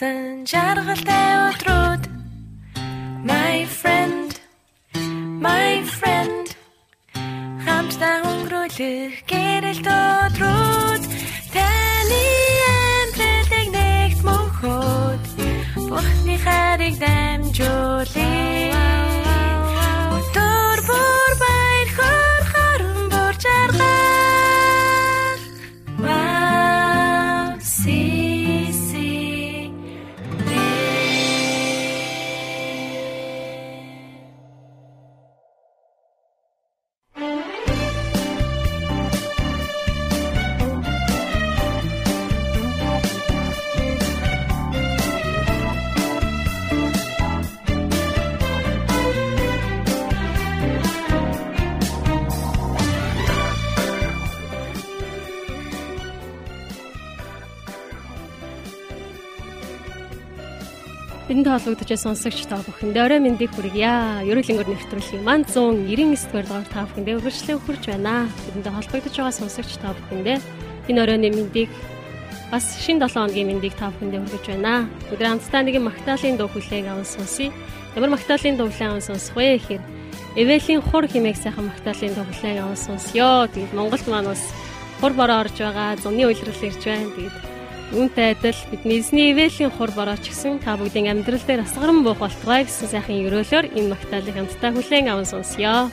өнгөрсөн жаргалтай өдрүүд. My friend My friend. Хамтдаа өнгөрүүлэх гэрэл өдрүүд. Таны амьдралыг нэгт мөнхөд Бурхны хайрыг дамжуулъя Бидэнд холбогдож сонсогч та бүхэнд орой мэндийг хүргье. Ерөөлөнгөр нэвтрүүлгийн ман 199 дугаар та бүхэндээ үргэлжлэн хүрч байна. Бидэнд холбогдож байгаа сонсогч та бүхэндээ энэ оройн мэндийг бас шин 7 хоногийн мэндийг та бүхэндээ хүргэж байна. Өдөр хамтдаа нэгэн магтаалын дуу хүлээг аван сонсъё. Ямар магтаалын дуу хүлээн аван сонсох вэ гэхээр Эвэлийн хур химээх сайхан магтаалын дуу хүлээг аван сонсё. Тэгээд Монголд маань бас хур бороо орж байгаа, зуны үйлрэл ирж байна. Тэгээд Үүнтэй адил бидний эзний ивэлийн хур борооч гэсэн та бүгдийн амьдрал дээр асгаран буух болтугай гэсэн сайхан өрөөлөөр энэ магтаалыг хамтдаа хүлээн аван сонсъё.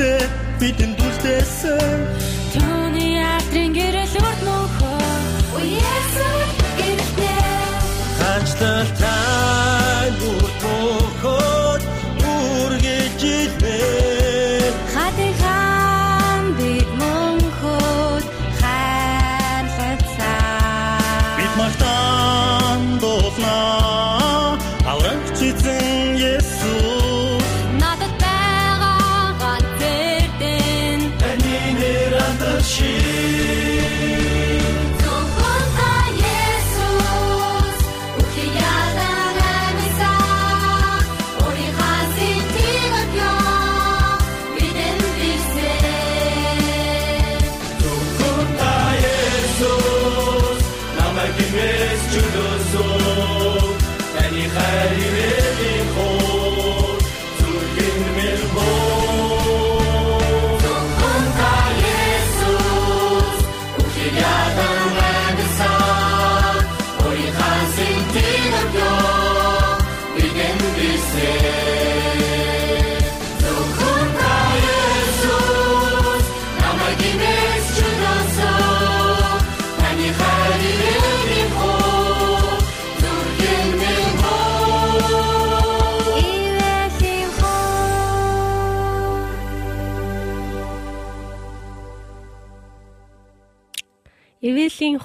Нэг үслээ бидэнд үлдээсэн төний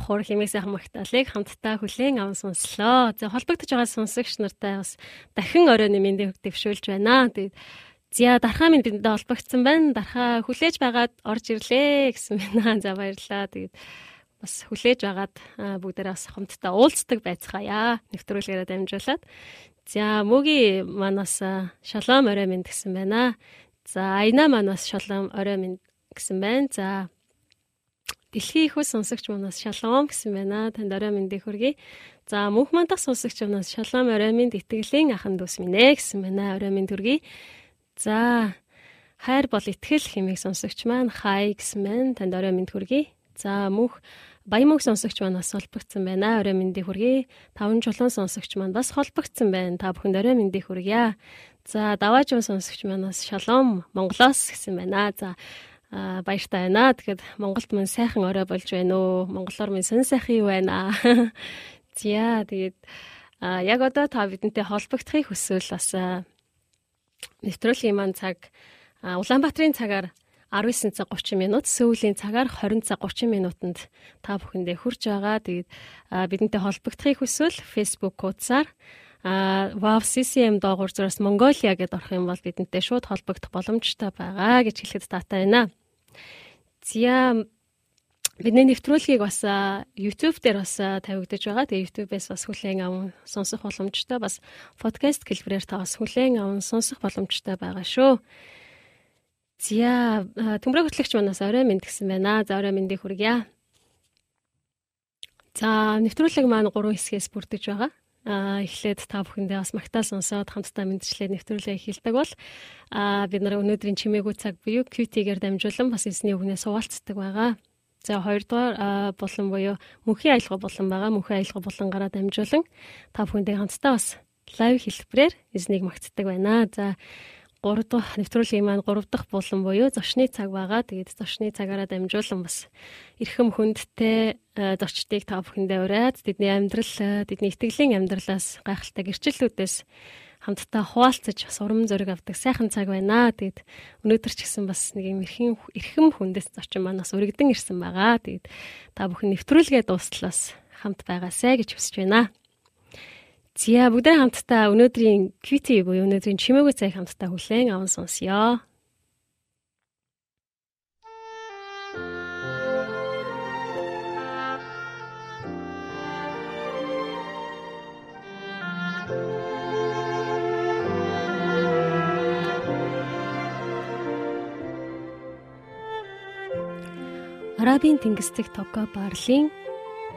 хур хэмээх сайхан магтаалыг хамтдаа хүлээн аван сонслоо. За холбогдож байгаа сонсогч нартай бас дахин оройн мэндийг дэвшүүлж байна. Тэгээд зя дархаа минь бидэнд холбогдсон байна. Дархаа хүлээж байгаад орж ирлээ гэсэн байна. За баярлалаа. Тэгээд бас хүлээж байгаад бүгдээрээ бас хамтдаа уулздаг байцгаая. Нэвтрүүлгээрээ дамжуулаад. За мөгийн манаас шалом орой минь гэсэн байна. За айна манаас шалом орой минь гэсэн байна. За Дэлхийн их ус сонсогч манаас шалом гэсэн байна. Танд орой мэндийг хүргэе. За мөнх мандах сонсогч манаас шалом орой мэнд итгэлийн ахан дүүс минь гэсэн байна. Орой мэнд хүргэе. За хайр бол итгэл хэмээх сонсогч маань хай гэсэн байна. Танд орой мэнд хүргэе. За мөнх Баян мөнх сонсогч маань бас холбогдсон байна. Орой мэндийг хүргэе. Таван чулуун сонсогч маань бас холбогдсон байна. Та бүхэнд орой мэндийг хүргье. За даваажун сонсогч манаас шалом Монголоос гэсэн байна. За баяртай байна. Тэгэхээр Монголд мөн сайхан орой болж байна уу? Монголоор мөн сон сайхан юу байна аа? За тэгээд яг одоо та бидэнтэй холбогдохыг хүсвэл бас нэвтрүүлгийн маань цаг Улаанбаатарын цагаар 19 цаг 30 минут, Сөүлийн цагаар 20 цаг 30 минутанд та бүхэндээ хүрж байгаа. Тэгээд бидэнтэй холбогдохыг хүсвэл Facebook хуудасаар а wow CCM доогуур зураас Mongolia гэдээ орох юм бол бидэнтэй шууд холбогдох боломжтой байгаа гэж хэлэхэд таатай байна. Зя бидний нэвтрүүлгийг бас YouTube дээр бас тавигдаж байгаа. Тэгээ YouTube-ээс бас хүлээн аван сонсох боломжтой. Бас подкаст хэлбэрээр та бас хүлээн аван сонсох боломжтой байгаа шүү. Зя төмрөө хөтлөгч манаас орой мэд гэсэн байна. За орой мэндийг хүргье. За нэвтрүүлэг маань 3 хэсгээс бүрдэж байгаа. Эхлээд та бүхэндээ бас магтаал сонсоод хамтдаа мэдчлээ нэвтрүүлгээ эхэлдэг бол бид нар өнөөдрийн чимээгүй цаг буюу QT-гээр дамжуулан бас эзний үгнээс суулцдаг байгаа. За хоёрдугаар булан буюу мөнхийн аялга булан байгаа. Мөнхийн аялга булангаараа дамжуулан та бүхэндээ хамтдаа бас лайв хэлбэрээр эзнийг магтдаг байна. За 3 дахь нэвтрүүлгийн маань 3 дахь булан буюу зочны цаг байгаа. Тэгээд зочны цагаараа дамжуулан бас эрхэм хүндтэй э, зочдыг та бүхэндээ ураад тэдний амьдрал, тэдний итгэлийн амьдралаас гайхалтай гэрчлэлүүдээс хамтдаа хуваалцаж бас урам зориг авдаг сайхан цаг байна. Тэгэд өнөөдөр ч гэсэн бас нэг юм эрхэм эрхэм хүндэс зочин маань бас өргөдөн ирсэн байгаа. Тэгэд та бүхэн нэвтрүүлгээ дуустлаас хамт байгаасай гэж хүсэж байна. Зя бүгдээ хамтдаа өнөөдрийн QT буюу өнөөдрийн чимээгүй цаг хамтдаа хүлээн аван сонсъё. Арабын тэнгисдэг Токо барлын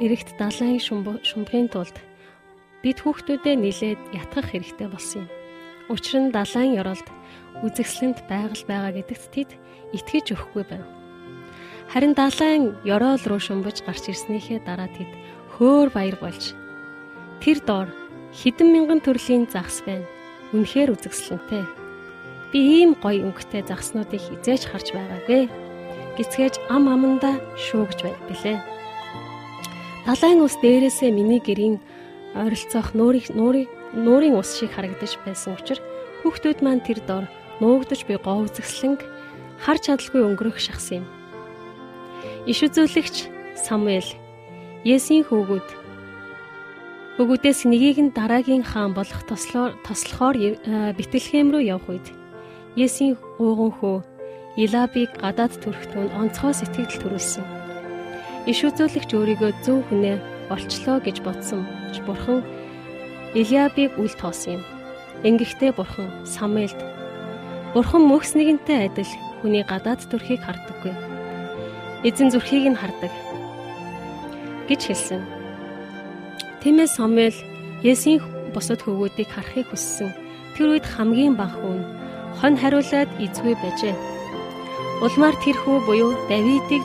эрэгт далайн шумбын тулд бид хүүхдүүдэд нилээд ятгах хэрэгтэй болсон юм. Учир нь далайн ёроолд үзэгсэлэнт байгаль байгаа гэдэгт тэд итгэж өгөхгүй байв. Харин далайн ёроол руу шумбаж гарч ирснийхээ дараа тэд хөөр баяр болж тэр доор хэдэн мянган төрлийн загс байна. Үнэхээр үзэгсэлэнтэй. Би ийм гоё өнгөтэй загснуудыг хизээж харж байгаагүй. Гисгээж ам аманда шуугж байв билээ. Далайн ус дээрээсээ миний гэрийн ойролцоох нуурын нуурын нуурын ус шиг харагдаж байсан учраас хүүхдүүд маань тэр дор нуугдж буй гоо үзэсгэлэнг харж чадалгүй өнгөрөх шахсан юм. Иш үзүүлэгч Самуэль Есийн хүүгүүд Өгүүдээс нэгийг нь дараагийн хаан болох тослохоор Бэтлехэм рүү явх үед Есийн ууган хүү Илабиг гадаад төрхтөнд онцгой сэтгэл төрүүлсэн. Иш үзүүлэгч өөрийгөө зөв хүнээ болчлоо гэж бодсон ч бурхан Илиабыг үл тоосон юм. Ингэхдээ бурхан Самуэлд бурхан мөхс нэгэнтэй адил хүний гадаад төрхийг хардаггүй. Эзэн зүрхийг нь хардаг гэж хэлсэн. Тиймээс Самуэль Есийн бусад хөвгүүдийг харахыг хүссэн. Тэр үед хамгийн бага хүн хон хариулаад эзгүй байжээ. Улмаар тэр хүү буюу Давидыг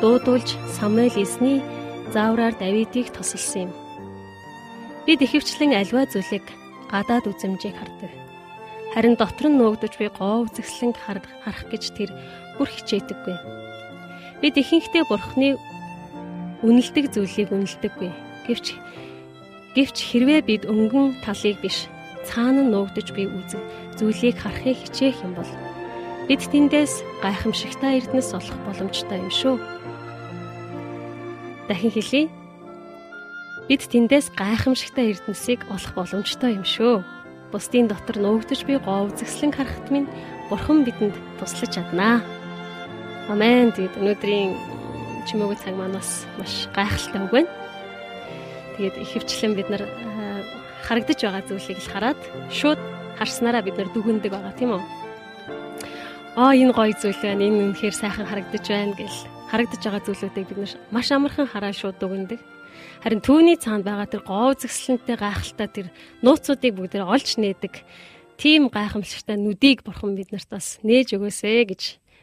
дуудуулж Самуэль эзний заавраар Давидыг тусалсан юм. Бид ихэвчлэн альва зүйлийг гадаад үзэмжийг хардаг. Харин дотор нь нуугдж буй гоо үзэсгэлэнг харах гэж тэр бүр хичээдэггүй. Бид ихэнхдээ бурхны үнэлдэг зүйлийг үнэлдэггүй. Гэвч гэвч хэрвээ бид өнгөн талыг биш цаана нь нуугдж буй үзэг зүйлийг харахыг хичээх юм бол бид тэндээс гайхамшигтай эрдэнэс олох боломжтой юм шүү. Дахин хэлье. Бид тэндээс гайхамшигтай эрдэнсийг олох боломжтой юм шүү. Бусдын дотор нуугдж буй гоо үзэсгэлэн харахт минь Бурхан бидэнд туслаж чаднаа. Амен. Тэгээд өнөөдрийн чимээгүй цаг маань бас маш гайхалтай үг байна. Тэгээд ихэвчлэн бид нар харагдаж байгаа зүйлийг л хараад шууд харснараа бид нар дүгндэг байгаа тийм үү? Аа энэ гоё зүйл байна. Энэ үнэхээр сайхан харагдаж байна гэл харагдаж байгаа зүйлүүдийг бид маш амархан хараад шууд дүгндэг. Харин түүний цаанд байгаа тэр гоо зөкслөнтэй гайхалтай тэр нууцуудыг бүгдээр олж нээдэг. Тийм гайхамшигтай нүдийг бурхан биднэрт бас нээж өгөөсэй гэж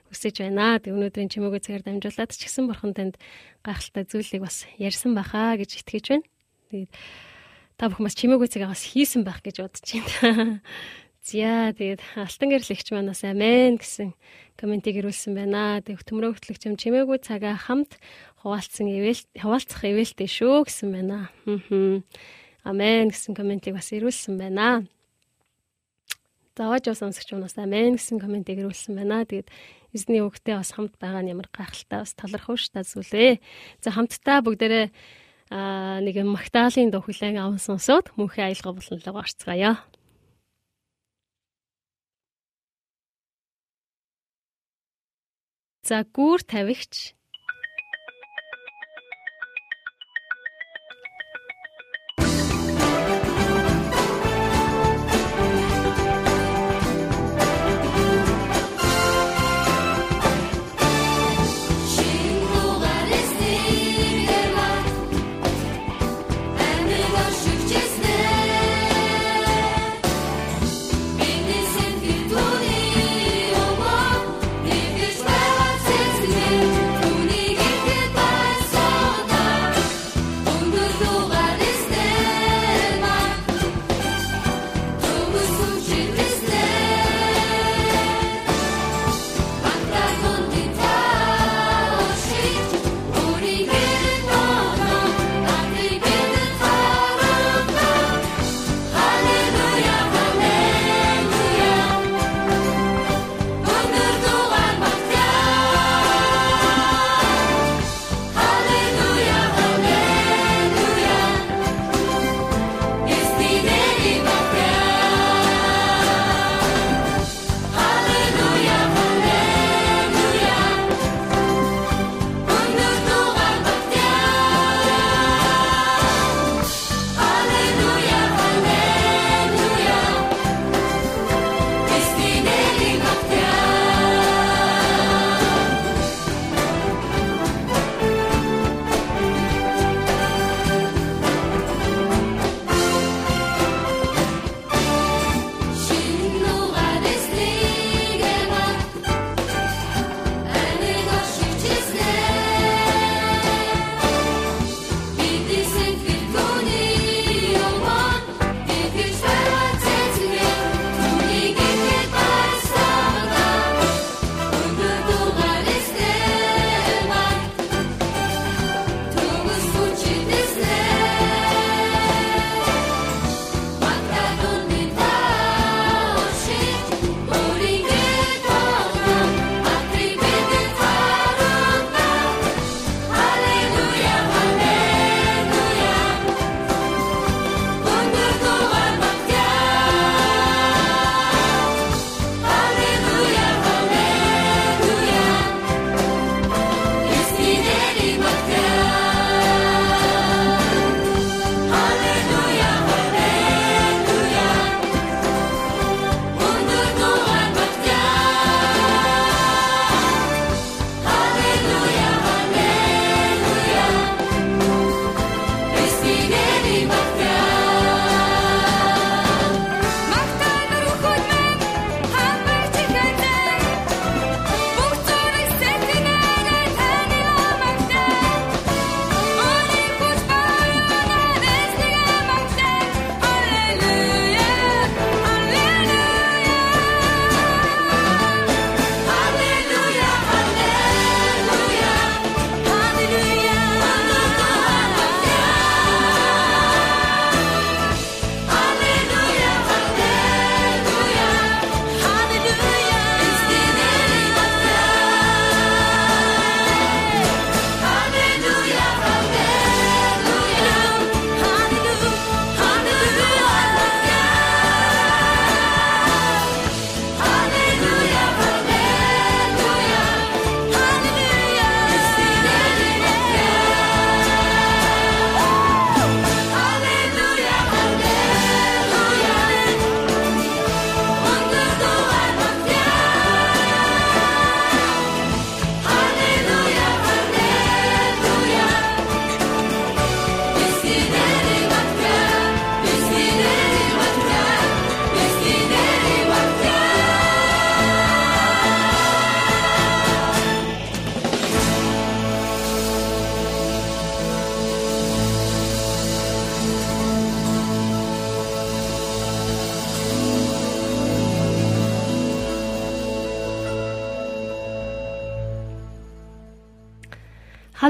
хүсэж байна. Тэг өнөөдрийн чимээгүй цагаар дамжуулаад ч гэсэн бурхан танд гайхалтай зүйлийг бас ярьсан бахаа гэж итгэж байна. Тэгээд та бүхэн бас чимээгүй цагаа бас хийсэн байх гэж бодож байна. За тэгээд алтан гэрлэгч маань бас амен гэсэн комментиг ирүүлсэн байна. Тэг төмрөө хөтлөгч юм чимээгүй цагаа хамт хуваалцсан ивэл хуваалцах ивэлтэй шүү гэсэн байна. Амен гэсэн комментиг бас ирүүлсэн байна. Зааж бас сонсогч унаас амен гэсэн комментиг ирүүлсэн байна. Тэгээд эзний үгтэй бас хамт байгаа нь ямар гайхалтай бас талархав ш та зүйлээ. За хамтдаа бүгдээрээ аа нэг магтаалын дуу хүлээн аван сонсоод мөнхийн аялга болонлогоо орцгаая. За гүүр тавигч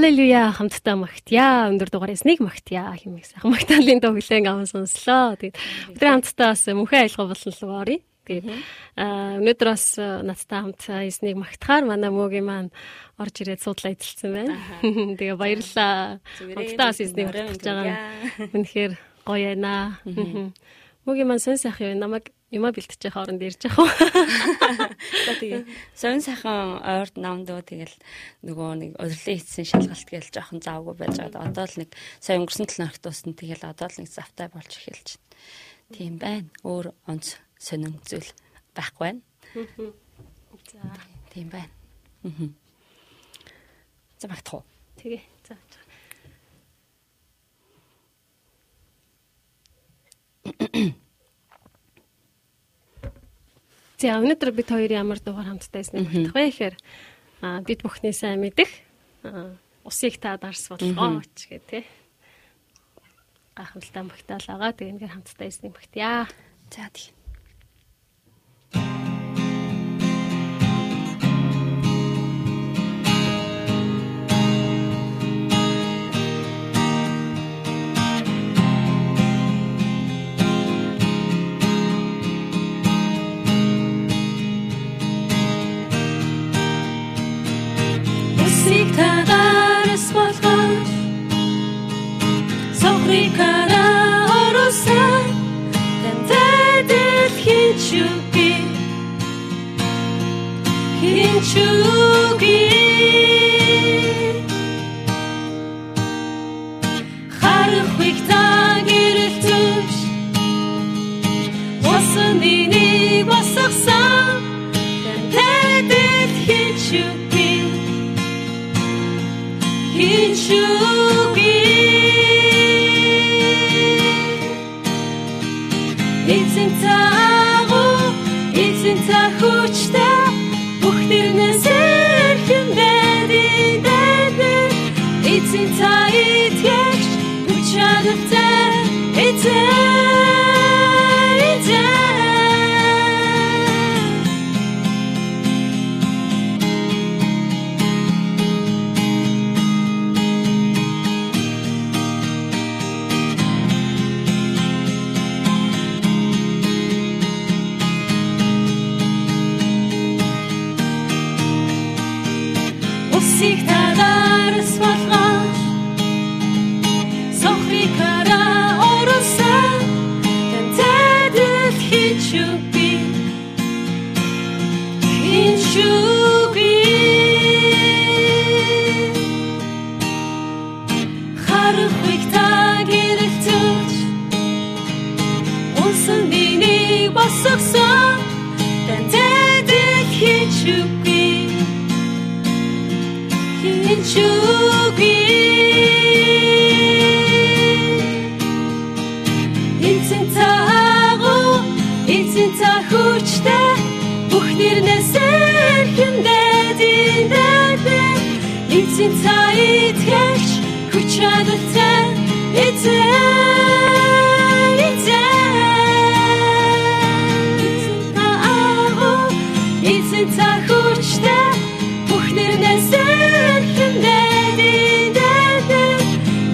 Халелуя хамтдаа магтъя. Өндөр дугаар эснийг магтъя хэмээх сайхан магтаалын дуу хүлээн аван сонслоо. Тэгээд өдөр хамтдаа бас мөнхөн айлгоо болон орё. Тэгээд өнөөдөр бас надтай хамт эснийг магтахаар манай мөгийн маань орж ирээд суудлаа эзэлсэн байна. Тэгээ баярлалаа. Хамтдаа бас эснийг магтаж байгаа. Үнэхээр гоё байна. Мөгийн маань сэн сайхан юм намайг Юма бэлтчих хооронд ирж яах вэ? За тэгээ сонь сайхан ойрд намдөө тэгэл нөгөө нэг урилын хийсэн шалгалт гээл жоохон завгүй байж байгаа. Одоо л нэг сая өнгөрсөн 7 хоногт дуусна. Тэгэл одоо л нэг завтай болж эхэлж байна. Тийм байна. Өөр онц сонин зүйл байхгүй байна. За Тийм байна. За багтах уу? тэгээ. За. За өнөөдөр бид хоёр ямар дугаар хамтдаа ирсэн юм бэ гэхээр бид бүхний сайн мэдэх усыг та дарс болгооч гэх тээ. Гахамлтаа магтаалаагаа тэгээ ингээд хамтдаа ирсэн юм багтъя. За тийм.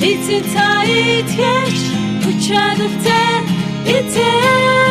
Эцэн та итгэж хүч чадалтай эцэн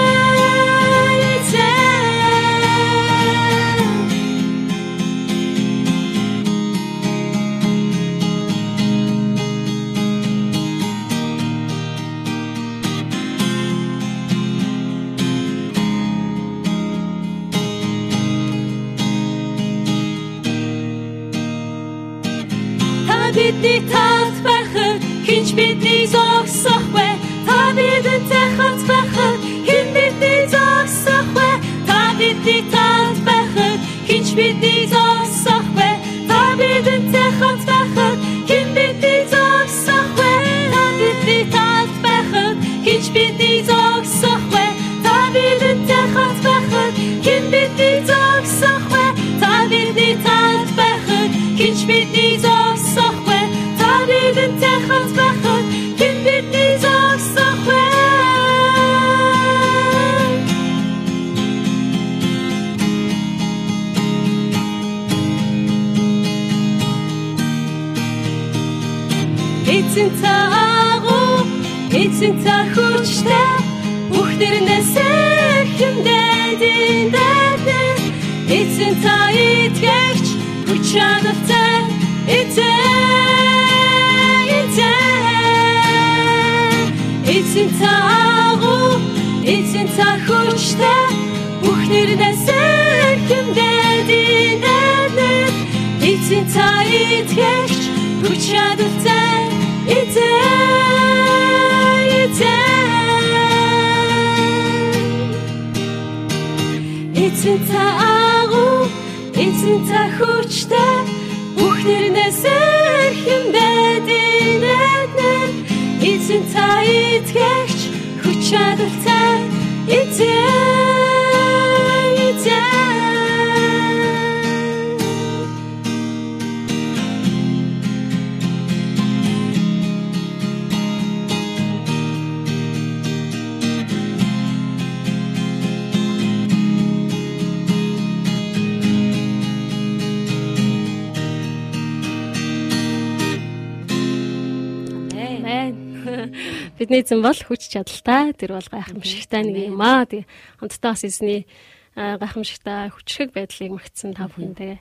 эзэн бол хүч чадалтай. Тэр бол гайхамшигтай нэг юм аа. Тэгээ хамтдаа бас эзний гайхамшигтай хүчрэг байдлыг магтсан та бүхэндээ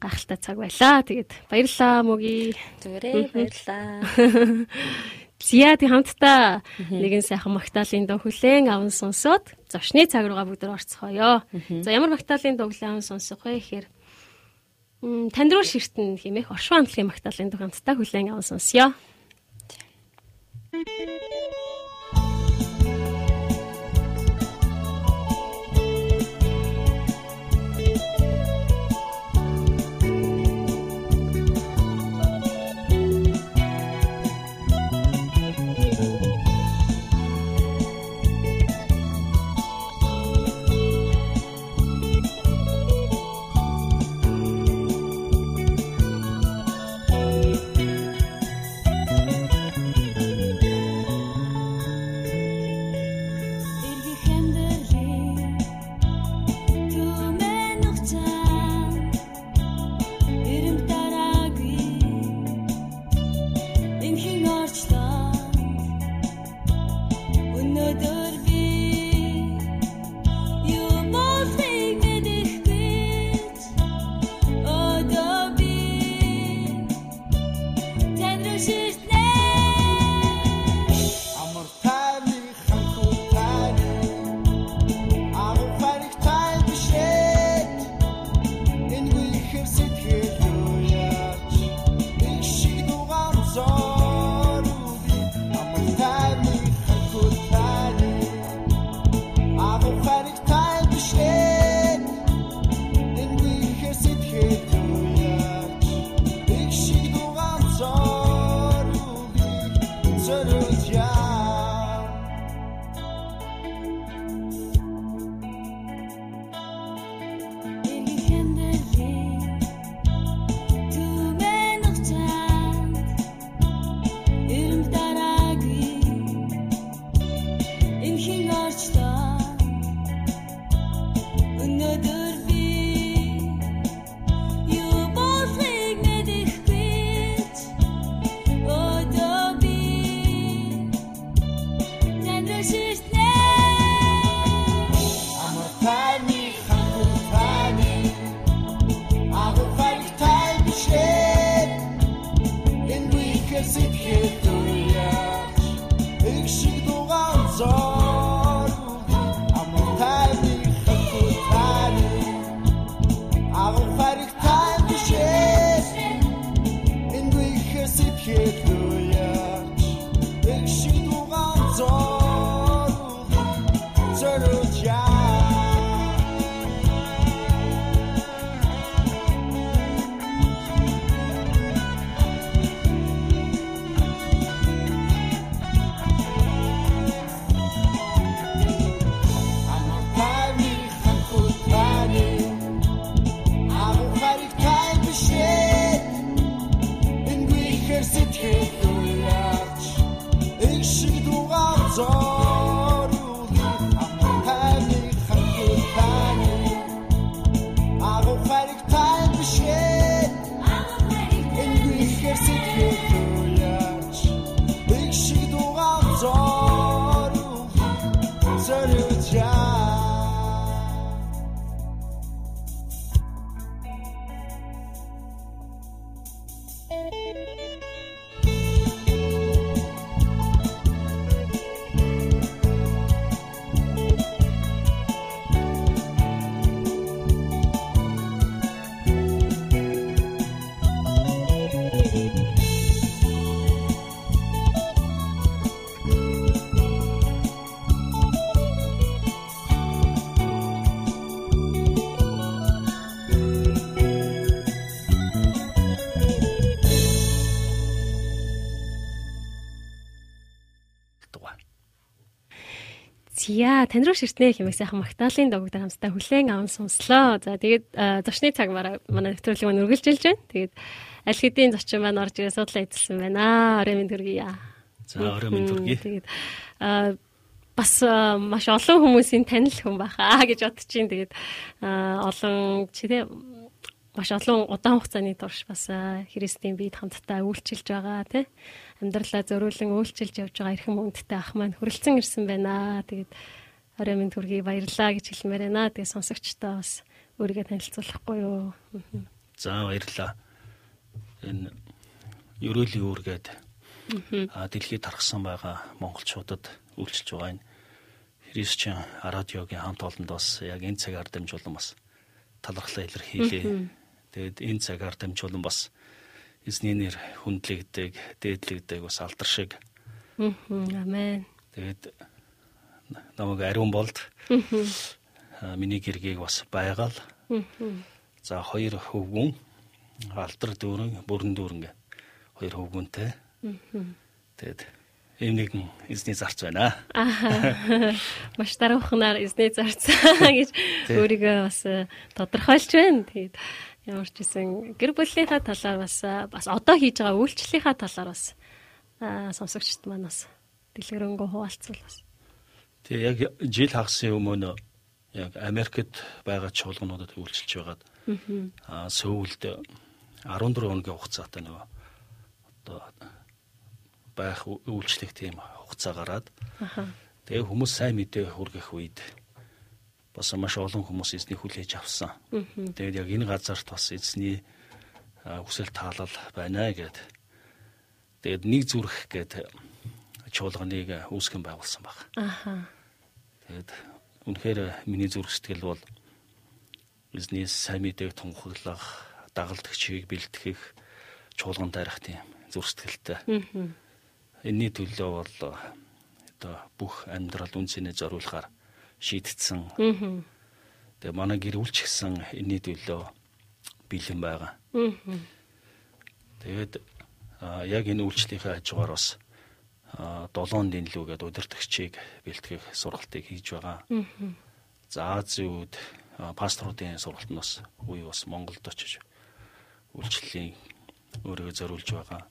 гайхалтай цаг байлаа. Тэгээд баярлалаа мөги. Зүгээрээ баярлалаа. Зя тий хамтдаа нэгэн сайхан магтаалын дуу хүлээн аван сонсоод зочны цаг руугаа бүгд орцгоё. За ямар магтаалын дуу хүлээн аван сонсох вэ гэхээр танд руу ширтэн хэмээх оршин амтлын магтаалын дуу хамтдаа хүлээн аван сонсё. Thank you. Зя тань руу ширтнэ хэмээх сайхан Магдалины догтой хамтдаа хүлээн аван сонслоо. За тэгээд зочны цаг манай нэвтрүүлэг маань үргэлжилж байна. Тэгээд аль хэдийн зочин маань орж ирээ судлаа эзэлсэн байна. Орой минь төргийа. За орой минь төргий. Тэгээд бас маш олон хүмүүсийн танил хүн баха гэж бодож чинь тэгээд олон чи тэ маш олон удаан хугацааны турш бас Христийн биед хамтдаа үйлчилж байгаа тий амьдралаа зориулан үйлчилж явж байгаа эрхэм хүндтэй ах маань хүрэлцэн ирсэн байна. Тэгээд орой минь төргий баярлаа гэж хэлмээр байна. Тэгээд сонсогчдоо бас өөрийгөө танилцуулахгүй юу. За баярлаа энэ ерөөлийн үүргээд а дэлхийд тархсан байгаа монголчуудад үйлчилж байгаа энэ христчэн радиогийн хамт олонд бас яг энэ цагаар дамжуулан бас талархлаа илэрхийлээ. Тэгээд энэ цагаар дамжуулан бас эзний нэр хүндлэгдэг, дээдлэгдэг бас алдар шиг. Амен. Тэгээд намайг ариун болд. Миний гэргийг бас байгаал. За хоёр хөвгүн алдар дүүрэн бүрэн дүүрэн гэ хоёр хөвгүнтэй. Тэгэд ийм нэгэн эзний зарц байна. Маш даруухнаар эзний зарц гэж өөрийгөө бас э, тодорхойлж байна. Тэгээд ямар ч гэсэн гэр бүлийнхаа талаар бас бас одоо хийж байгаа үйлчлэлийнхаа талаар бас сонсогчд маань бас дэлгэрэнгүй хуваалцвал бас. Тэгээ яг жил хагасын өмнө яг Америкт байгаа чуулгануудад үйлчилж байгаад аа Сөүлд 14 хоногийн хугацаатай нөгөө одоо байх үйлчлэх тийм хугацаа гараад тэгээ хүмүүс сайн мэдээ хүргэх үед бас маш олон хүмүүс эзний хүлээж авсан. Тэгээд яг энэ газарт бас эзний хүсэл таалал байна гэд. Тэгээд нэг зүрх гэд чуулганыг үүсгэн байгуулсан баг. Аха. Тэгээд үнэхээр миний зүрх сэтгэл бол эзний сайн мэдээг тунхаглах дагалдагчийг бэлтгэх чуулган тарих тийм зүрх сэтгэлтэй. Энийний төлөө бол одоо бүх амьдрал үнцэнэ зориулахаар шийдтсэн. Тэгээ манай гэр бүл ч гэсэн энэний төлөө бэлэн байгаа. Тэгээд яг энэ үйлчлэлийн хажуугаар бас долоон дэнлүү гэдэг удирдахчийг бэлтгэх сургалтыг хийж байгаа. За Азиуд пасторуудын сургалт нь бас үе бас Монголд очиж үйлчлэлийн өөрийгөө зориулж байгаа.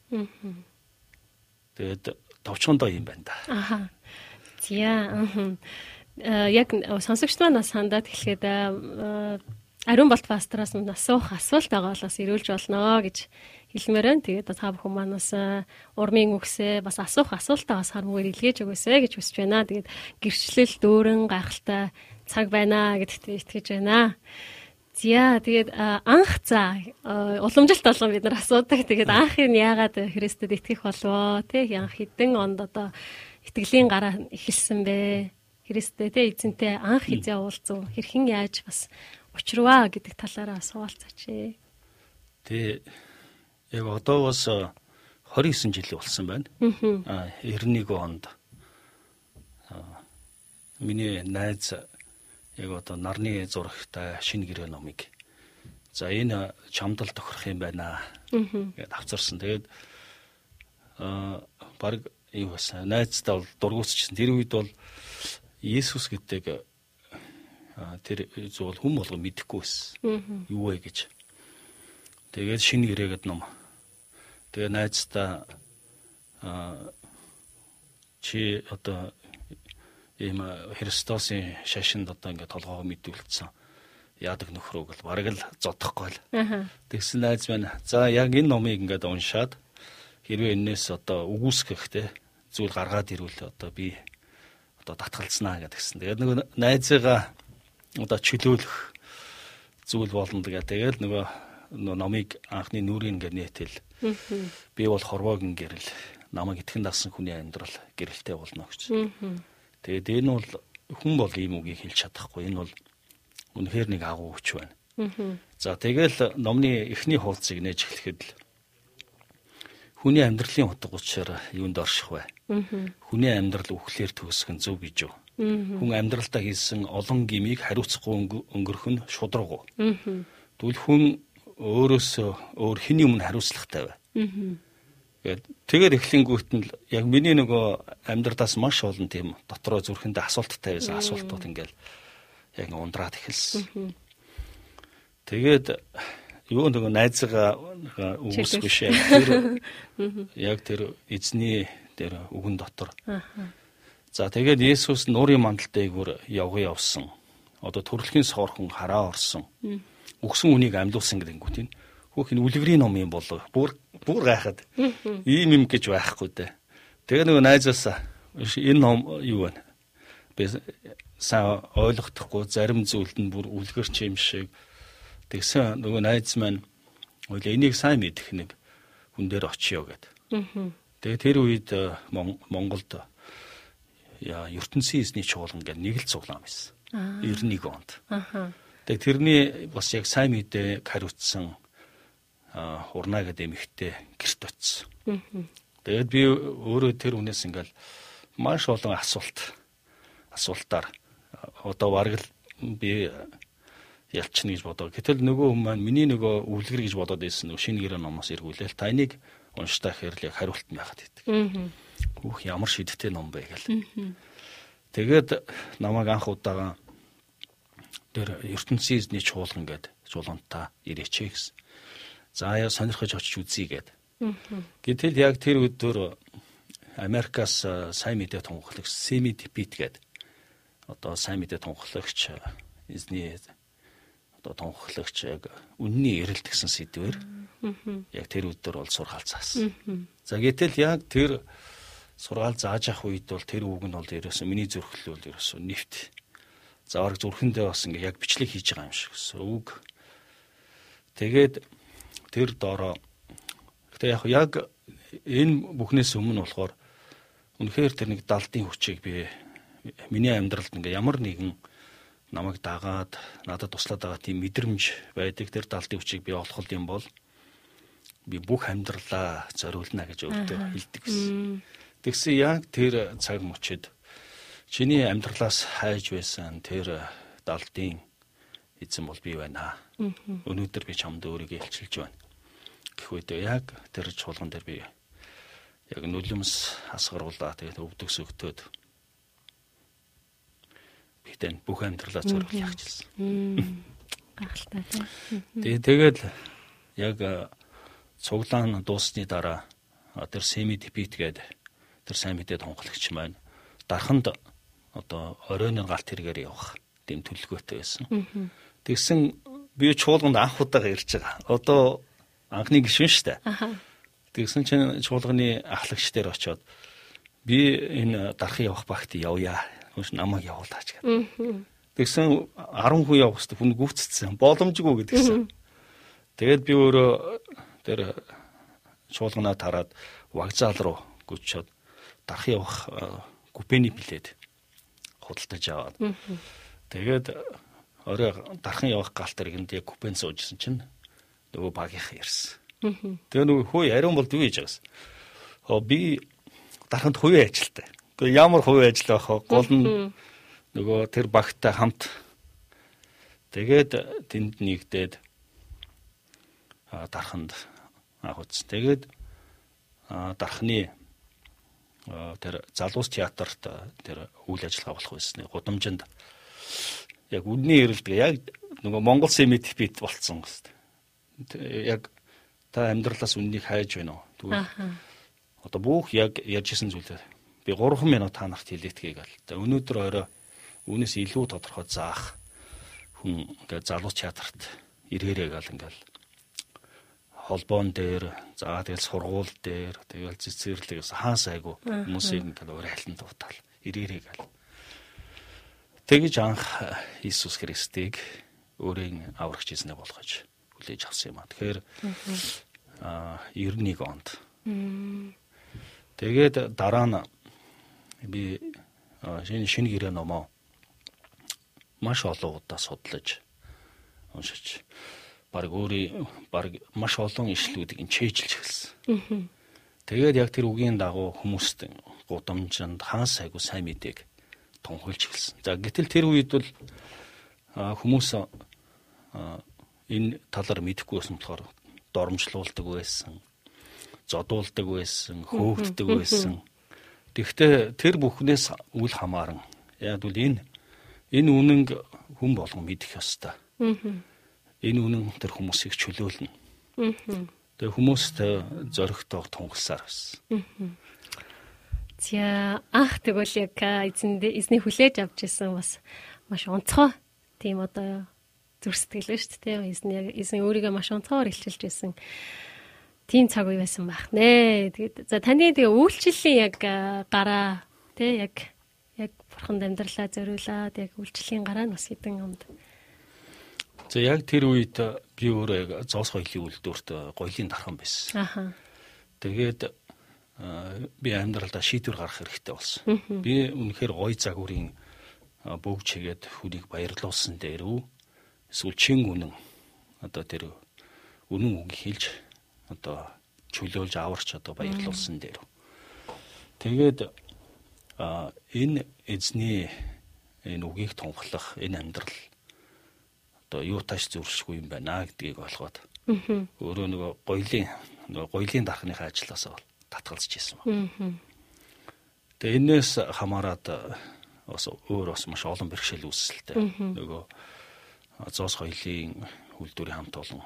Тэгээд товчхондоо юм байна да. Аха. Зя. Яг сонсогчд маань бас хандаад хэлэхэд ариун болт пастораас нь асуух асуулт байгаа бол бас ирүүлж болно гэж хэлмээр байна. Тэгээд та бүхэн маань бас урмын үгсээ бас асуух асуултаа бас харамгүй илгээж өгөөсэй гэж хүсэж байна. Тэгээд гэрчлэл дөөрөн гайхалтай цаг байна гэдэгт итгэж байна. За тэгээд анх за уламжилт болгон бид нар асуудаг. Тэгээд анхыг яагаад Христэд итгэх болвоо? Тэ анх хэдэн онд одоо итгэлийн гараа эхэлсэн бэ? Христэд тэ эзэнтэй анх хизээ уулзав. Хэрхэн яаж бас учрваа гэдэг талаараа суулцаач. Тэ яг одоо бас 29 жил болсон байна. Аа 91 онд миний найз яг одоо нарны зурагтай шинэ гэрээ номыг за энэ чамдал тохирох юм байна гэд авцарсан. Тэгээд аа баг юу басан найздаа бол дургуутчихсан. Тэр үед бол Иесус гэдэг тэр зүйл хүм болго мэдэхгүй байсан. Юу вэ гэж. Тэгээд шинэ гэрээгэд ном. Тэгээ найздаа аа чи одоо ийм Христосын шашинд одоо ингээд толгоогоо мэдүүлсэн яадаг нөхрөөг л бараг л зодохгүй л. Тэгсэн найз маань за яг энэ номыг ингээд уншаад хэрвээ энэс одоо үгүйсгэх те зүйл гаргаад ирвэл одоо би одоо татгалзнаа гэдгсэн. Тэгээд нөгөө найзыгаа одоо чөлөөлөх зүйл болно гэдэг. Тэгээд нөгөө номыг анхны нүрийн ингээд нээтэл би бол хорвоогийн гэрэл намайг итгэн дагсан хүний амьдрал гэрэлтэй болно гэж. Тэгээд энэ бол хүн бол ийм үгийг хэлж чадахгүй. Энэ бол үнэхээр нэг агуу хүч байна. За тэгэл номны эхний хуудсыг нээж эхлэхэд л хүний амьдралын утга учир юунд орших вэ? Хүний амьдрал үхлээр төгсгөн зөв гэж юу? Хүн амьдралдаа хийсэн олон гмийг хариуцахгүй өнгөрөх нь шудраг. Тэгвэл хүн өөрөөсөө өөр хэний өмнө хариуцлагатай вэ? Тэгээд тэгээд эхлэнгүүт нь яг миний нөгөө амьдралаас маш олон тийм дотроо зүрхэндээ асуулттай байсан асуултууд ингээл яг ундраад эхэлсэн. Тэгээд юу нөгөө найзгаа үгүйсгүй шээ. Тэр яг тэр эзний тэр үгэн дотор. За тэгээд Есүс нуурын мандалтай эгүр явган явсан. Одоо төрөлхийн соорхон хараа орсон. Үгсэн үнийг амьдуулсан гэдэнгүүт энэ хөөх энэ үлгэрийн ном юм болов. Бүр бүр гайхаад. Ийм юм гэж байхгүй дээ. Тэгээ нөгөө найзаасаа энэ ном юу вэ? Би сайн ойлгохдохгүй зарим зүйлд нь бүр үлгэрч юм шиг Тэгсэн нөгөө найз маань үл энийг сайн мэдэх нэг хүн дээр очиё гэд. Тэгээ тэр үед э, Монголд ертөнцийн эзний чуулган гэдэг нэг л цуглаан байсан. 91 онд. Тэгээ тэрний бас яг сайн мэдээ хариуцсан урнаа гэдэг эмэгтэй гэрт очсон. Тэгээд би өөрөө тэр хүнээс ингээл маш олон асуулт асуултаар одоо бараг л би ялчна гэж бодоо. Гэтэл нөгөө хүн маань миний нөгөө үлгэр гэж бодоод байсан нөгөө шинэ гэрээ номоос эргүүлээл та энийг унштай хэрэг хариулт байхад идэг. Хүүх ямар шидтэй ном бэ гэл. Тэгээд намайг анх удаага тэр ертөнцийн эзний чуулган гээд чуулгантаа ирээч гэсэн. За яа сонирхож очиж үзье гээд. Гэтэл яг тэр өдөр Америкаас сайн мэдээ тунхлагч Семи Дипит гээд одоо сайн мэдээ тунхлагч эзний одоо тунхлагч яг үнний эрэлт гэсэн сэдвэр яг тэр өдөр бол сургаал заасан. За гэтэл яг тэр сургаал зааж авах үед бол тэр үг нь бол ерөөсөө миний зүрхлэл бол ерөөсөө нэвт. За орог зүрхэндээ бас ингээ яг бичлэг хийж байгаа юм шиг өсөө үг. Тэгээд тэр доороо гэтээ яг яг энэ бүхнээс өмнө болохоор үнэхээр тэр нэг далдын хүчийг би миний амьдралд ингээ ямар нэгэн намайг дагаад надад туслаад байгаа тийм мэдрэмж байдаг тэр далдын хүчийг би олох юм бол би бүх амьдралаа зориулна гэж өөртөө хэлдэг гэсэн. Тэгсэн яг тэр цаг мөчид чиний амьдралаас хайж байсан тэр далдын эзэн бол би байна. Өнөөдөр би чамд өөрийгөө илчилж байна. Гэх үедээ яг тэр чуулган дээр би яг нүлэмс асгаруулаа тэгээд өвдөгс өгтөөд бидэн бүх амьдралаа зориулж явчихсан. Гахалтай тийм. Тэгээ тэгэл яг цуглаан дуусны дараа тэр семи дебит гэдэг тэр сайн мэдээ тунгалагч маань дарханд одоо оройн галт хэрэгээр явах дэм төлөвлөгөөтэй байсан. Тэгсэн би чуулганд анх удаага ирж байгаа. Одоо анхны гишүүн шүү дээ. Тэгсэн чинь чуулганы ахлагч дээр очиод би энэ дархан явах багт явъя Хөөс намайг явуулаач гэдэг. Тэгсэн 10 хүн явах хэрэгтэй хүн гүцсэн. Боломжгүй гэдгсэн. Тэгээд би өөрөө тэр чуулганаа тараад вокзал руу гүчөөд дарах явах купений билет худалдаж аваад. Тэгээд орой дархан явах гал тэргэнд яг купен суужсэн чинь нөгөө багийнхан ирсэн. Тэгээ нөгөө хөөе ариун болд юу хийж байгаас. Хоо би дарханд хувийн ажилтай. Гэхдээ ямар хувийн ажил байх вэ? Гол нь нөгөө тэр багтай хамт тэгээд тэнд нэгдээд дарханд үз. Тэгээд дархны тэр залуус театрт тэр үйл ажиллагаа болох байсан. Гудамжинд яг үдний эрэлдэг яг нөгөө Монгол семит бит болцсон гэвч. Яг та амьдралаас үннийг хайж байна уу? Тэгвэл одоо бүх яг ярьжсэн зүйлээ би 3 минут та нарт хэлээдгээ гэл. За өнөөдөр орой үүнээс илүү тодорхой заах хүн ингээд залуус театрт ирээрээ гал ингээл холбоон дээр за тэгэл сургууль дээр тэгэл цэцэрлэгээс хаан сайгу хүмүүсийг ингээд өөр хайлан дуутаал ирээрээ гал. Тэгэж анх Иесус Христийг өөрийн аврагч эзнээ болгож хүлээж авсан юм а. Тэгэхээр а 91 онд. Тэгээд дараа нь би шинэ шинэ гэрээ номоо маш олон удаа судлаж уншиж баг өөрийн баг маш олон ишлүүдийг чэйжилж эхэлсэн. Тэгээд яг тэр үгийн дагуу хүмүүст гудамжинд хаан сайгүй сайн мэдээг тунхилж эхэлсэн. За гэтэл тэр үед бол хүмүүс энэ талаар мэдэхгүй байсан болохоор доромжлуулдаг байсан. зодуулдаг байсан, хөөгддөг байсан. Тэгвэл тэр бүхнээс үл хамааран яг бол энэ энэ үнэнг хүн болгон мэдэх ёстой. Энэ үнэн тэр хүмүүсийг чөлөөлнө. Тэгээ хүмүүст зоригтой тунгалсаар байсан. За анх тэгвэл яг эзэндээ эзний хүлээж авч исэн бас маш онцгой тийм одоо зүр сэтгэл шүү дээ. Эзэн эзэн өөрийгөө маш онцгойгоор илчилж исэн тийм цаг үе байсан байх нэ. Тэгээд за таны тэгээ үйлчлэлийн яг гараа тий яг яг бурханд амьдралаа зориулаад яг үйлчлэлийн гараа нь бас хэдэн онд. За яг тэр үед би өөрөө яг зоос хоёлын үйлдвэрт гоёлын дархан байсан. Аха. Тэгээд би амьдралдаа шийдвэр гаргах хэрэгтэй болсон. Би үнэхээр гоё загварын бүгд чигээд хүнийг баярлуулсан дээр үү эсвэл чин үнэн одоо тэр үнэн үг хэлж одоо чөлөөлж аварч одоо баярлуулсан дээр. Тэгээд а энэ эзний энэ үгийг тунхлах энэ амьдрал одоо юутааш зөршгүй юм байна гэдгийг олгоод өөрөө нөгөө гоёлын нөгөө гоёлын дархныхаа ажлаас бол татгалзаж ирсэн байна. Тэгээ энээс хамаарад бас өөр бас маш олон бэрхшээл үүсэлтэй. Нөгөө зоос хоёлын үйлдвэрийн хамт олон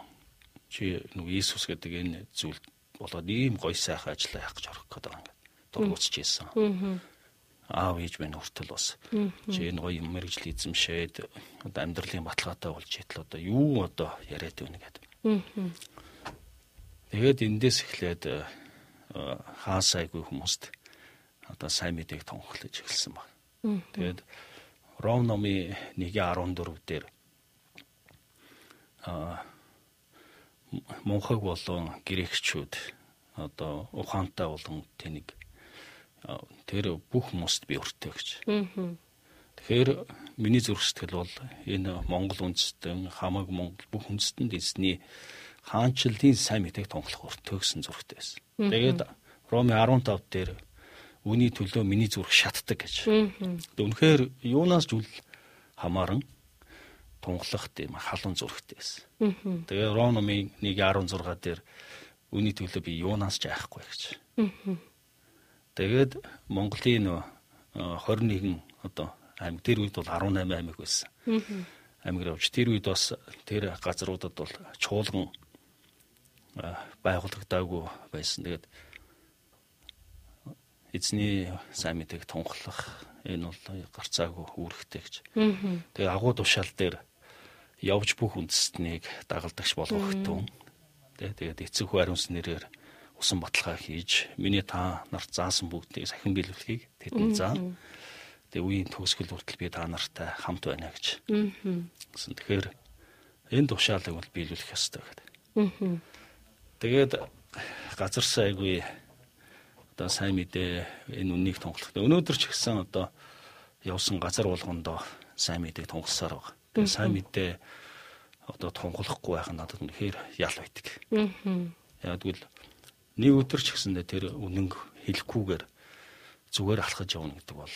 чи нөгөө Иесус гэдэг энэ зүйл болоод ийм гоё сайхан ажиллаа яах гэж орох гэдэг юм ингээд дургуцж ийсэн. Аав ээж минь хүртэл бас чи энэ гоё мэрэгжил эзэмшээд одоо амьдралын баталгаатай болж итэл одоо юу одоо яриад байна гэдэг. Тэгээд эндээс эхлээд хаа сайгүй хүмүүст одоо сайн мэдээг тунхлаж эхэлсэн баг. Тэгээд Ром номын 1:14 дээр а мунхаг болон грекчүүд одоо ухаантай болон тэнийг тэр бүх хүмүүст би өртөө гэж. Тэгэхээр миний зүрх сэтгэл бол энэ Монгол үндэстэн хамаг Монгол бүх үндэстэнд эзний хаанчлалын сайн мэдээг тунхлах өртөө гэсэн зүрхтэй байсан. Тэгээд Роми 15 дээр үний төлөө миний зүрх шатдаг гэж. Үнэхээр юунаас ч үл хамааран тунгалах тийм халуун зүрхтэй байсан. Тэгээ Рономын 1:16 дээр үний төлөө би юунаас ч айхгүй гэж. Тэгээд Монголын 21 одоо аймаг тэр үед бол 18 аймаг байсан. Аймаг явж тэр үед бас тэр газруудад бол чуулган байгуулагдаагүй байсан. Тэгээд эзний сайн мэдээг тунхлах энэ бол гарцаагүй үүрэгтэй гэж. Тэгээ агуу тушаал дээр явж бүх үндэстнийг дагалдагч болгохтун. Тэгээд эцэг хүү ариунс нэрээр усан баталгаа хийж миний та нарт заасан бүгдийг сахин биелүүлэхийг тэдэнд заа. Тэгээ үеийн төгсгөл хүртэл би та нартай хамт байна гэж. гэсэн. Тэгэхээр энэ тушаалыг бол биелүүлэх ёстой гэдэг. Тэгээд газар сайгүй одоо сайн мэдээ энэ үннийг тунхлах. Өнөөдөр ч гэсэн одоо явсан газар болгондоо сайн мэдээг тунхласаар байгаа. Тэгээ сайн мэдээ одоо тунгалахгүй байх нь надад үнэхээр ял байдаг. Яг тэгвэл нэг өдөр ч гэсэндээ тэр үнэнг хэлэхгүйгээр зүгээр алхаж явна гэдэг бол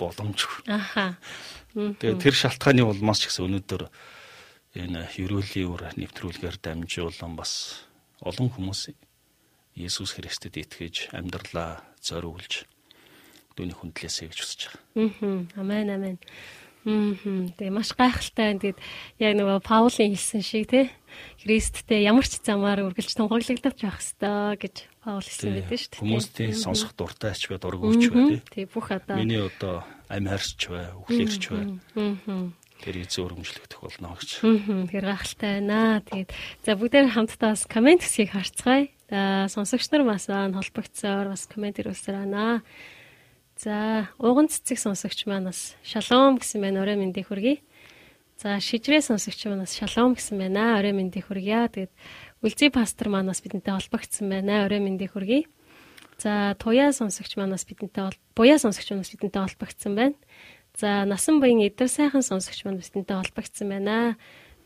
боломжгүй. Аха. Тэгээ тэр шалтгааны улмаас ч гэсэн өнөөдөр энэ ерөөлийн үр нэвтрүүлгээр дамжуулан бас олон хүмүүс Есүс Христэд итгэж амьдралаа зориулж дүүний хүндлээсэй гэж хүсэж байгаа. Амен амен. Мм. Тэгээ маш гайхалтай байна. Тэгээд яг нөгөө Паулийн хэлсэн шиг тий Христтэй ямар ч замаар үргэлж тунхаглагдаж байх ёстой гэж Паул хэлсэн байдаг шүү дээ. Хүмүүстийн сонсох дуртай ч бай дург өгч бай тий. Тий бүх одоо миний одоо амь харьч бай, үхлэрч бай. Тэр эзэн өргөмжлөгдөх болно гэж. Тэгэхээр гайхалтай байна. Тэгээд за бүгдээр хамтдаа бас комент хэсгийг харцгаая. За сонсогч нар бас холбогдсоор бас комент ирүүлсээр байна. За, уган цэцэг сонсогч маань бас шалом гэсэн байна. Орой мэндийг хүргэе. За, шижрээ сонсогч маань бас шалом гэсэн байна. Орой мэндийг хүргье. Тэгээд үлзий пастор маань бас бидэнтэй холбогдсон байна. Орой мэндийг хүргэе. За, туяа сонсогч маань бас бидэнтэй буяа сонсогч маань бас бидэнтэй холбогдсон байна. За, насан буян эдэр сайхан сонсогч маань бидэнтэй холбогдсон байна.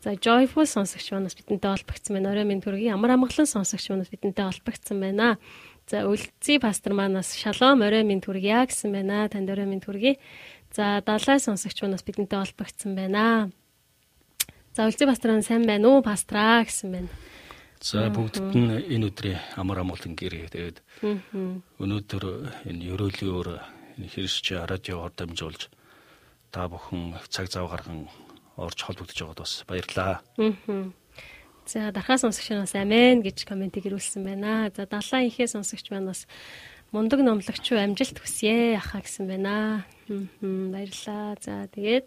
За, joyful сонсогч маань бас бидэнтэй холбогдсон байна. Орой мэнд хүргэе. Амар амгалан сонсогч маань бас бидэнтэй холбогдсон байна. За үлций пастор манаас шалом орой минь түргье гэсэн байна. Танд орой минь түргье. За далай сонсогч манаас бидэнтэй холбогдсон байна. За үлций пастор сайн байна уу пастраа гэсэн байна. За бүгдд нь энэ өдрийн амар амгалан гэрээ. Тэгээд өнөөдөр энэ ерөөлийн өөр энэ хэрсч радиогоор дамжуулж та бүхэн цаг зав гарган орж холбогдож байгаад бас баярлалаа. За дархаа сонсогч нас амин гэж комментиг ирүүлсэн байна. За далайн ихээ сонсогч маань бас мундаг номлогч уу амжилт хүсье ахаа гэсэн байна. Баярлалаа. За тэгээд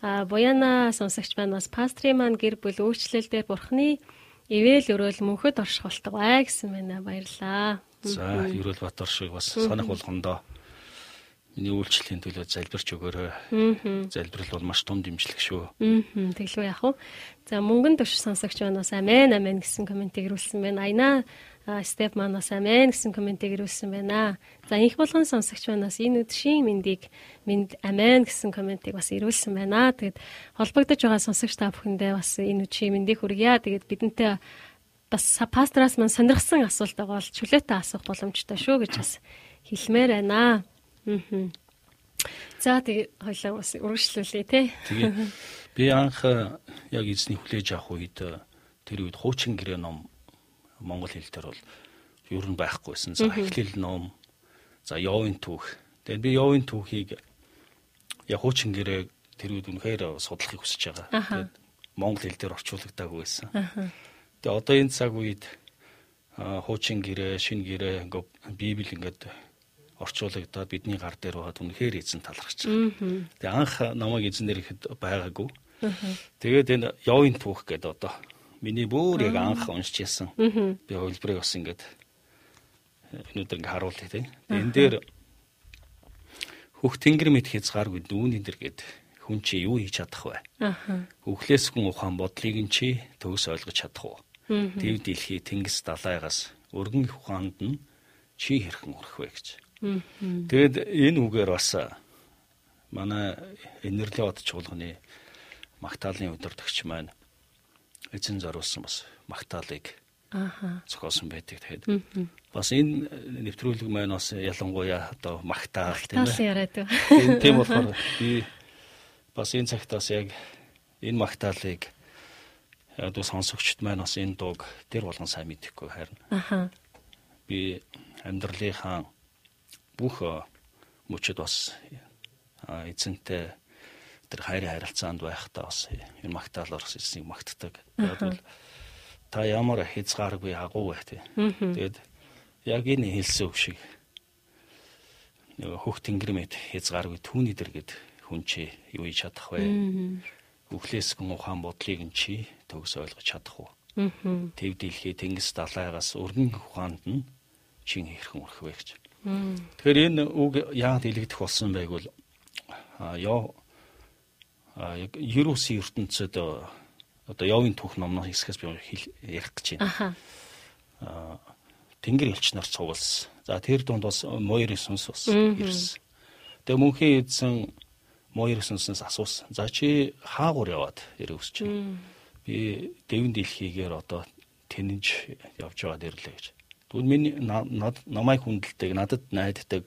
а буяна сонсогч маань бас пастрын маань гэр бүл өөрчлөл дээр бурхны ивэл өрөөл мөнхөд орших болтгоо гэсэн байна. Баярлалаа. За Ерөөл Батор шиг бас санах болгондоо миний үйлчлэлийн төлөө залбирч өгөөрэй. Залбирал бол маш том дэмжлэг шүү. Тэглүү яах вэ? За мөнгөн төш сонсогч манаас амен амен гэсэн комментиг ирүүлсэн байна. Айна степ манаас амен гэсэн комментиг ирүүлсэн байна. За инх болгон сонсогч манаас энэ өдрийн мэндийг мэд амен гэсэн комментиг бас ирүүлсэн байна. Тэгэд холбогдож байгаа сонсогч та бүхэндээ бас энэ өдрийн мэндийг хүргье. Тэгэд бидэнтэй бас пастраас маань сонирхсан асуулт байгаа бол чөлөөтэй асуух боломжтой шүү гэж бас хэлмээр байна. Аа. За тэгээ хоёлаа бас үргэлжлүүлээ тий. Тэгээ би анх яг эзний хүлээж авах үед тэр үед хуучин гэрээ ном монгол хэл дээр бол ер нь байхгүйсэн. За эхлэл ном. За явын түүх. Тэгээд би явын түүхийг яг хуучин гэрээ тэр үед үнэхээр судлахыг хүсэж байгаа. Тэгээд монгол хэл дээр орчуулагдаагүй байсан. Тэгээд одоо энэ цаг үед хуучин гэрээ, шин гэрээ библ ингээд орчуулагдаад бидний гар дээр байгаад үнэхээр эзэн талархаж байгаа. Тэгээ анх намайг эзнэр ихэд байгаагүй. Тэгээд энэ явын түүх гэдэг одоо миний бүр яг анх уншиж ясан. Би хөлбрийг бас ингээд өнөөдөр ингээд харуулъя тийм. Энэ дээр хөх тэнгэр мэд хязгааргүй дүүний дэр гээд хүн чи юу хийж чадах вэ? Үхлээс хүн ухаан бодлыг нь чи төгс ойлгож чадах уу? Тэв дэлхий тэнгис далайгаас өргөн ухаанд нь чи хэрхэн урах вэ гэж. Тэгэд энэ үгээр бас манай энерлийн од чуулганы магтаалын өдөртөгч маань эзэн зориулсан бас магтаалыг ааха зохиосон байдаг. Тэгэхээр бас энэ нэвтрүүлэг маань бас ялангуяа одоо магтаал тийм ээ. яриад байна. Тийм болохоор би бас энэ цагтаас яг энэ магтаалыг дуу сонсогчд маань бас энэ дууг тэр болгон сайн мэдэхгүй харин. Би амьдралынхаа бүх мөчөд бас эзэнтэй тэр хайрын харилцаанд байхдаа бас энэ магтаалаар эзнийг магтдаг. Яг бол та ямар хязгааргүй агуу бай тээ. Тэгээд яг энэ хэлсэн үг шиг нөгөө хөх тэнгэрмэд хязгааргүй түүний дэр гэд хүн чи юу хийж чадах вэ? Үхлээс гэн ухаан бодлыг нь чи төгс ойлгож чадах уу? Тэв дэлхий тэнгис далайгаас өргөн ухаанд нь чин хэрхэн өрөх вэ гэж. Тэгэхээр энэ үг яагаад илэгдэх болсон байг бол ёо Ерөөсийн ертөнцид одоо Йовын түүх номноос хэсгээс би ярих гэж байна. Аа Тэнгэр элч нар цугласан. За тэр дунд бас Моирын сүнс бас ирсэн. Тэгээ мөнхийн эзэн Моирын сүнсээс асуусан. За чи хаагур яваад ирэх үсч байна. Би дэвэн дэлхийгээр одоо тэнэж явж байгаа дэрлээ гэж. Тэгвэл миний намайг хүндэлдэг, надад найддаг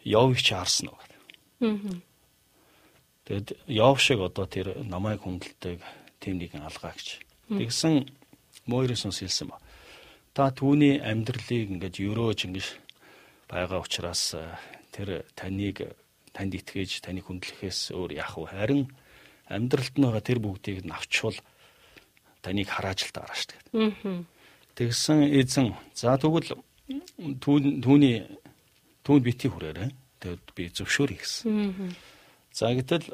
Йовыг чи харсан уу? Аа. Тэгэд Йов шиг одоо тэр намайг хүндэлдэг тийм нэгэн алгаа гэж. Тэгсэн Мойрисонс хэлсэн ба. Та түүний амьдралыг ингээд өрөөж ингэж байгаа учраас тэр таныг танд итгэж таныг хүндлэхээс өөр яах вэ? Харин амьдралд нь байгаа тэр бүгдийг навчвал таныг харааж л дараа шүү дээ. Аа Тэгсэн эзэн за тэгвэл түүний түүнд бити хүрээрээ. Тэгэд би зөвшөөрье гэсэн. За гэтэл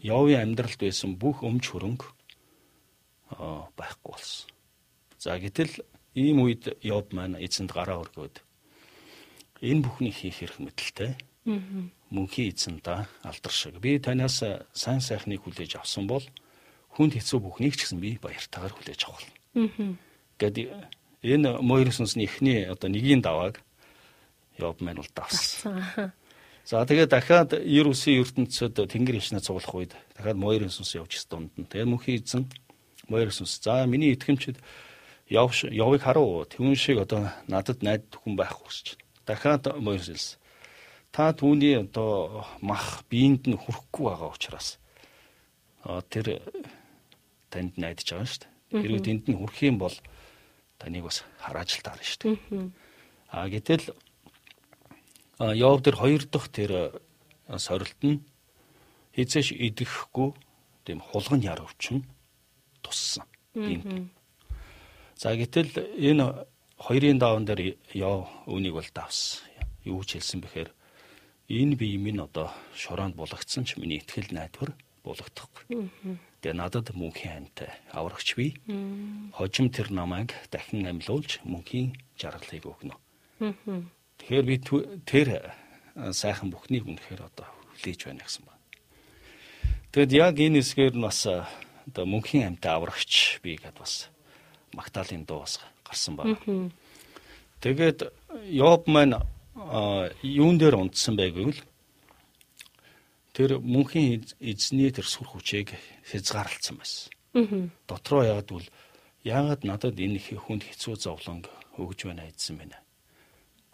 Явын амьдралд байсан бүх өмч хөрөнгө байхгүй болсон. За гэтэл ийм үед Йов маань эзэнд гараа өргөөд энэ бүхнийг хийх хэрэг мэдлэлтэй. Мөнхийн эзэндээ алдаршиг. Би танаас сайн сайхныг хүлээж авсан бол хүнд хэцүү бүхнийг ч гэсэн би баяртайгаар хүлээж авах. Гэт энэ Мойрсонсны эхний одоо нэгийн давааг Йоб маань бол давсан. За тэгээд дахиад Иерусийн ертөнцид тэнгэр хичнээн цуглах үед дахиад Мойрсонс явж дунд нь. Тэгээд мөнхийн эзэн Мойрсонс за миний итгэмчд Йов Йовыг харуу тэгүн шиг одоо надад найд хүн байх хүсэж. Дахиад Мойрсонс та түүний одоо мах биеинд нь хүрэхгүй байгаа учраас тэр танд найдаж байгаа шүү дээ. Хэрвээ тэнд нь хүрэх юм бол таныг бас харааж л таарна шүү дээ. А гэтэл Йов дээр хоёр дахь тэр сорилт нь хизээш идэхгүй тийм хулган яр өвчин туссан. Энд. За гэтэл энэ хоёрын даван дээр Йов үнийг бол давс. Юу ч хэлсэн бэхээр энэ бие минь одоо шороонд булагдсан ч миний итгэл найдвар булагдахгүй. Тэгээ надад мөнхийн амьтай аврагч би. Хожим тэр намайг дахин амьлуулж мөнхийн жаргалыг өгнө. Тэгэхээр би тэр сайхан бүхнийг үнэхээр одоо хүлээж байна гэсэн байна. Тэгэд яг энэ хэсгээр нь бас одоо мөнхийн амьтаа аврагч би гэдээ бас магтаалын дуу бас гарсан байна. Тэгээд Йоб маань юун дээр унтсан бэ гэвэл тэр мөнхийн эзний тэр сүр хүчээг хязгаарлалцсан байсан. Дотроо яагаад бол яагаад надад энэ их хүнд хэцүү зовлонг өгж байна эзэн минь.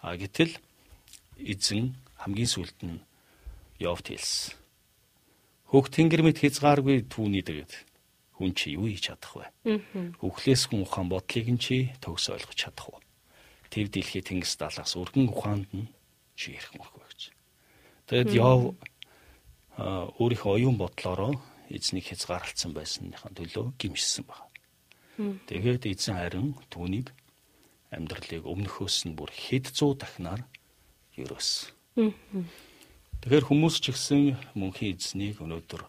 А гэтэл эзэн хамгийн сүлд нь Йовт хэлсэн. Хөөх тэнгэр мэд хязгааргүй түүний дэгэд хүн чи юу хийж чадах вэ? Өглөөс хүн ухаан бодлыг нь чи төгс ойлгож чадах уу? Тэв дэлхий тэнгис далаас өргөн ухаанд нь чи ярих мөрхөө гэж. Тэгэд Йов өөрийнхөө оюун бодлороо эзнийг хязгаарлалцсан байсныхаа төлөө гимшсэн байна. Тэгээд эзэн харин түүнийг амьдралыг өмнөхөөс нь бүр хэд зуун дахинаар ерөөсөн. Тэгэхээр хүмүүс ч гэсэн мөнхийн эзнийг өнөөдөр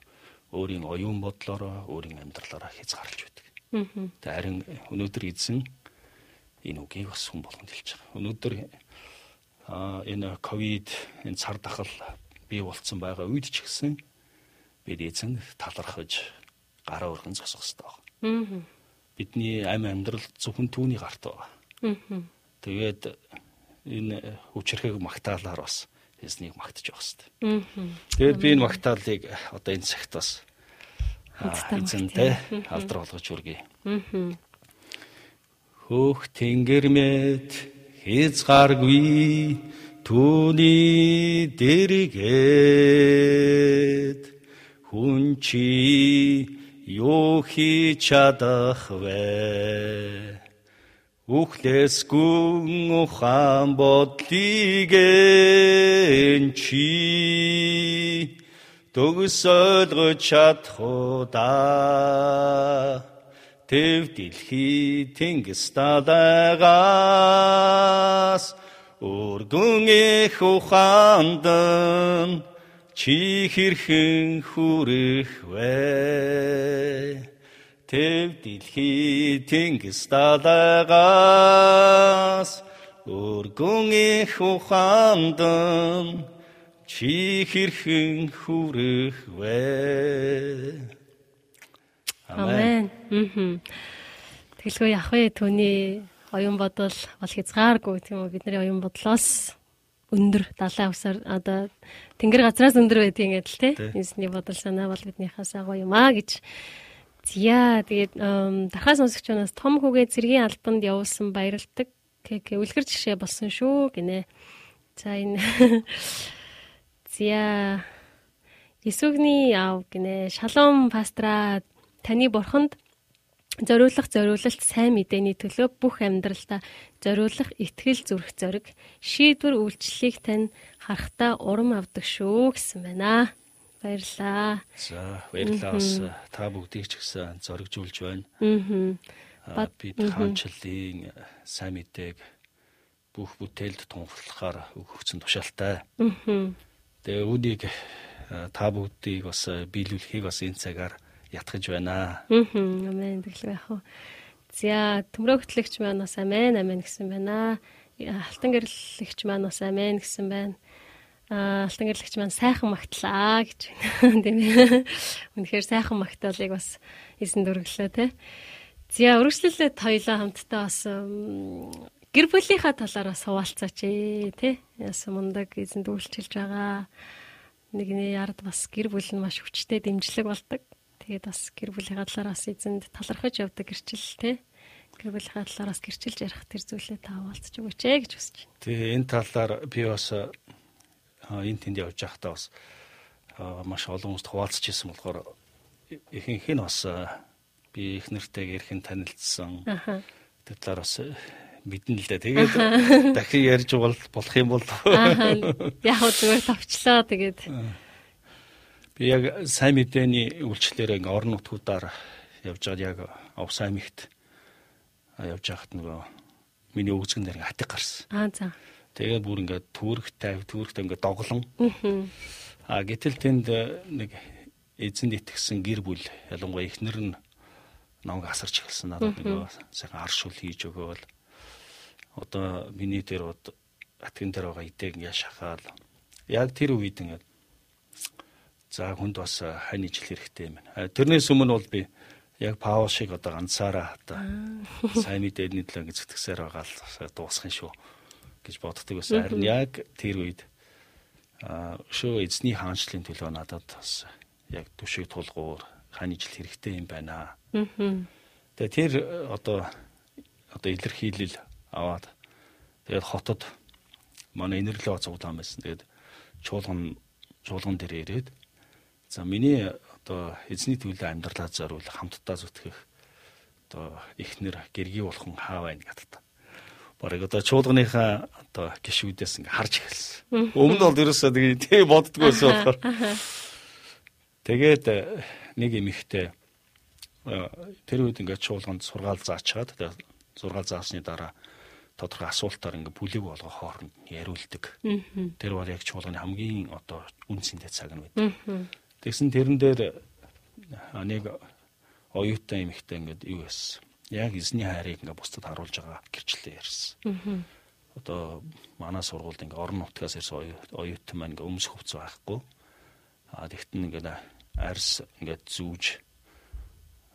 өөрийн оюун бодлороо, өөрийн амьдралаараа хязгаарлаж байдаг. Тэгээд харин өнөөдөр эзэн энэ үгийг бас хүн болгонд хэлж байгаа. Өнөөдөр а энэ ковид энэ цар тахал бий болцсон байгаа үед ч гэсэн бид эзэн талархаж гараа өргөн зогсох хэрэгтэй байна. Бидний амь амьдрал зөвхөн түүний гарт байна. Тэгээд энэ хүчрхэг магтаалаар бас эзнийг магтаж явах хэрэгтэй. Тэгээд би энэ магтаалыг одоо энэ цагт бас эзэнтэй алдар болгож үргэе. Хөөх тэнгэр мэд хязгааргүй түүний дэргээд хүн чи юу хийж чадах вэ? Үхлээс гүн ухаан бодлыг чи төгс ойлгож чадах уу да Тэв дэлхий тэнгис далайгаас өргөн их ухаанд чи хэрхэн хүрэх вэ? Тэв дэлхий тэнгис далайгаас өргөн их ухаанд чи хэрхэн хүрэх вэ? Амен. Тэгэлгүй явах вэ? Түүний оюун бодол бол хязгааргүй тийм үү бидний оюун бодлоос өндөр далай усаар одоо тэнгэр газраас өндөр байдгийг гэдэл те. Эзний бодол санаа бол биднийхээс агуу юм а гэж Зя тэгээд дархаа сонсогчноос том хүүгээ цэргийн албанд явуулсан баярлдаг. КК үлгэр жишээ болсон шүү гинэ. За энэ Зя Исүгний яв гинэ. Шалом пастра таны бурханд зориулах зориулалт сайн мэдээний төлөө бүх амьдралдаа зориулах итгэл зүрх зориг шийдвэр үйлчлэлийг тань харахтаа урам авдаг шүү гэсэн байна. Баярлаа. За баярлалаа бас та бүгдийг ч гэсэн зоригжуулж байна. Аа. Бид хаанчлалын сайн мэдээг бүх бүтээлд тунхаглахаар өгөгдсөн тушаалтай. Аа. Тэгээ үүнийг та бүгдийг бас биелүүлэхийг бас энэ цагаар ятгах байна. Аа. Амен тэгэлгүй яах вэ? За төмрөө хөтлөгч маань бас амен амен гэсэн байна. Алтан гэрлэгч маань бас амен гэсэн байна алтан гэрлэгч маань сайхан магтлаа гэж байна. Тийм ээ. Үнэхээр сайхан магтаалыг бас эзэн дүрглээ те. За өргөжлөлөд хоёлаа хамтдаа бас гэр бүлийнхаа талаар бас хуваалцаач ээ те. Яс мундаг эзэн дүүлчилж байгаа. Нэгний ярд бас гэр бүл нь маш хүчтэй дэмжлэг болдог. Тэгээд бас гэр бүлийнхаа талаар бас эзэнд талархаж явдаг гэрчил те гэр бүлийнхаа талаараас гэрчилж ярих тэр зүйлээ та хуваалцаж өгөөч ээ гэж хүсэж байна. Тэгээ энэ талаар би бас энэ тэнд явж байхдаа бас маш олон хүмүүст хуваалцаж ирсэн болохоор ихэнх нь бас би их нэртэйг эрхэн танилцсан. Тэр талаар бас мэднэ л дээ. Тэгээд дахин ярьж бол болох юм бол. Яг зүгээр товчлоо тэгээд. Би яг сайн мэдээний үйлчлэлээр ингээ орон нутгуудаар явж байгаа яг Овс аймагт явж байхад нөгөө миний өгзгөн дээр ингээ хатыг гарсан. Аа за. Тэгээд бүр ингээ түүрэгтэй түүрэгтэй ингээ доглон. Мгм. А гэтэл тэнд э, нэг эзэнд итгэсэн гэр бүл ялангуяа эхнэр нь намайг асарч эхэлсэн. Надад нөгөө сайхан аршуул хийж өгөөл. Одоо миний дээр бод атган дээр байгаа идэг ингээ шахаал. Яг тэр үед ингээ за хүнд бас хань ижил хэрэгтэй юм байна. Тэрнээс өмнө бол би яг Паул шиг одоо ганцаараа одоо сайн мэдээний төлөө ингээ зүтгэсээр байгаа л дуусах юм шүү гэж боддог байсан. Харин яг тэр үед шөө эзний хаанчлалын төлөө надад бас яг түшиг тулгуур хань ижил хэрэгтэй юм байна. Тэгээ тэр одоо одоо илэрхийлэл аваад тэгээд хотод манай инэрлээ цуглаан байсан. Тэгээд чуулган чуулган дээр ирээд за миний одоо эзний төлөө амьдралаа зориул хамтдаа зүтгэх одоо ихнэр гэргий болгон хаа байна гэдэг. Бараг одоо чуулганыхаа одоо гişүүдээс ингээ харж эхэлсэн. Өмнө нь бол ерөөсөө тэгээ тэг боддгоо байсан болохоор. Тэгээд нэг эмэгтэй тэр үед ингээд чуулганд сургаал заачаад сургаал заасны дараа тодорхой асуултаар ингээ бүлэг болгоо хооронд нь яриулдаг. Тэр бол яг чуулганы хамгийн одоо үнцэнтэй цаг нь байд. Тэгсэн тэрэн дээр нэг оюутан эмэгтэй ингээд юу байсан. Яг эзний хайрыг ингээ бусдад харуулж байгаа гэрчлэлээ ярьсан. Одоо манай сургуульд ингээ орон нутгаас ирсэн оюу- оюутан маань ингээ өмс хувц байхгүй. А тэгтэн ингээ арьс ингээ зүүж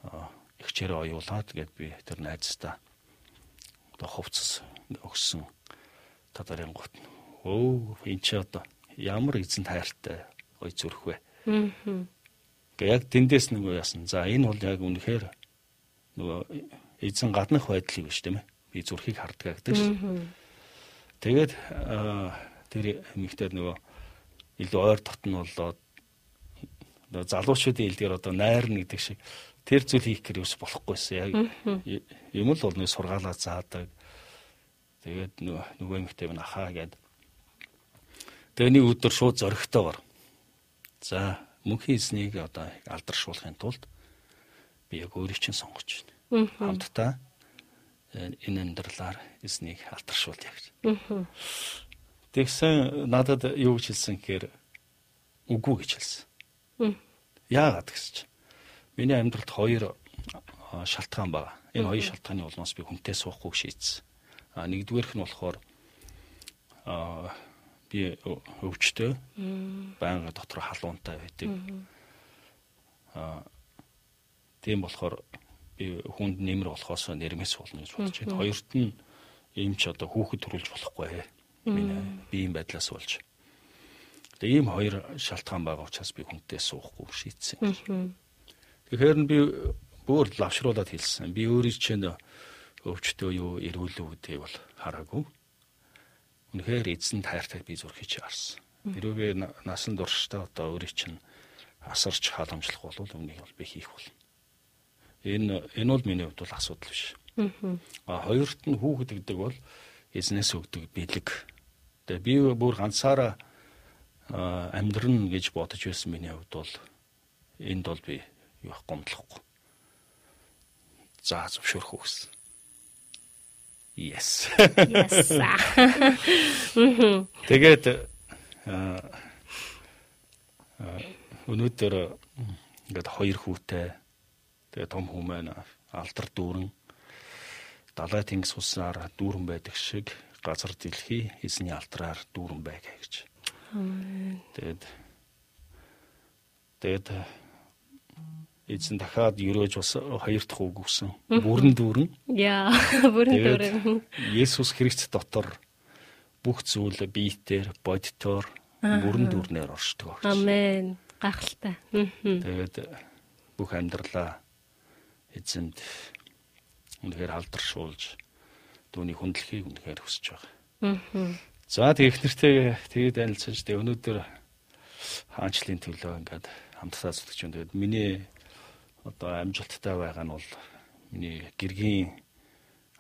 а, ихчээрээ оюулаад тэгээд би тэр найзтаа одоо хувцас өгсөн тадарын гут. Өө энэ чи одоо ямар эзэн тайртай ой зүрх вэ? Мгм. Гэ яг тэндээс нөгөө яасан. За энэ бол яг үнэхээр нөгөө эзэн гаднах байдлыг биш тийм ээ. Би зүрхийг харддаг гэдэг шүү. Тэгээд тэр эмэгтэй нөгөө илүү ойр дотн болоод нөгөө залуучуудын ил дээр одоо найрна гэдэг шиг тэр зүйл хийх гэр юус болохгүйсэн. Яг юм л бол нэг сургаалаа заадаг. Тэгээд нөгөө эмэгтэй минь ахаа гээд Тэгээ нэг өдөр шууд зөрөгтэйгөр. За мөнхийн эзнийг одоо алдаршуулахын тулд би яг өөрийг чинь сонгож байна. Хамтдаа э, энэ амьдралаар эзнийг алдаршуулъя гэж. Тэгсэн надад юу гэж хэлсэн гэхээр үгүй гэж хэлсэн. Яагаад чинь миний амьдралд хоёр шалтгаан байна. Энэ хоёр шалтгааны улмаас би хүнтэй суухгүй шийдсэн. А нэгдүгээрх нь болохоор а би ө- өвчтөй байнга дотор халуунтай байдаг. А тийм болохоор би хүнд нэмэр болохоос нэрмэс болно гэж бодож байна. Хоёрт нь ийм ч одоо хүүхэд төрүүлж болохгүй. Миний биеийн байдлаас болж. Тэгээ ийм хоёр шалтгаан байгаа учраас би хүнтэй суухгүй шийдсэн. Тэгэхээр нь би бүр лавшруулад хэлсэн. Би өөрийн чинь өвчтөө юу эрүүл үү гэдэг бол хараагүй. Үнэхээр эзэн тайртай би зүрхий чи харсан. Хэрвээ насан туршдаа одоо өөрийн чинь асарч халамжлах бол үнийг бол би хийх болно. Энэ энэ бол миний хувьд бол асуудал биш. Мгм. А хоёрт нь хүүхэд гэдэг бол эзнээс өгдөг бэлэг. Тэгээ би бүр ганцаараа а, амьдрын гэж бодож байсан миний хувьд бол энд бол би юу гомдлохгүй. За зөвшөөрөх үү гэсэн. Yes. Yes. Тэгээд а, а, өнөөдөр ингээд хоёр хүүтэй тэгээд том хүмүүс алдар дүүрэн далай тэнгис уснаар дүүрэн байдаг шиг газар дэлхий эзний алдраар дүүрэн байга гэж. Тэгээд тэгээд эзэн дахиад ерөөж бас хоёр дахь үг өгсөн. Бүрэн дүүрэн. Яа, бүрэн. Тэгээд Есүс Христ дотор бүх зүйл биетээр бодитоор бүрэн дүүрнээр оршдог. Амен. Гахалтай. Тэгээд бүх амьдралаа эзэнд үнэхээр алдаршуулж түүний хүндлэхийг үнэхээр хүсэж байгаа. За тэгээд ихнэртэй тэгээд танилцаж тэгээд өнөөдөр хаанчлалын төлөө ингээд хамтдаа зүтгэж байна. Тэгээд миний одоо амжилттай байгаа нь бол миний гэргийн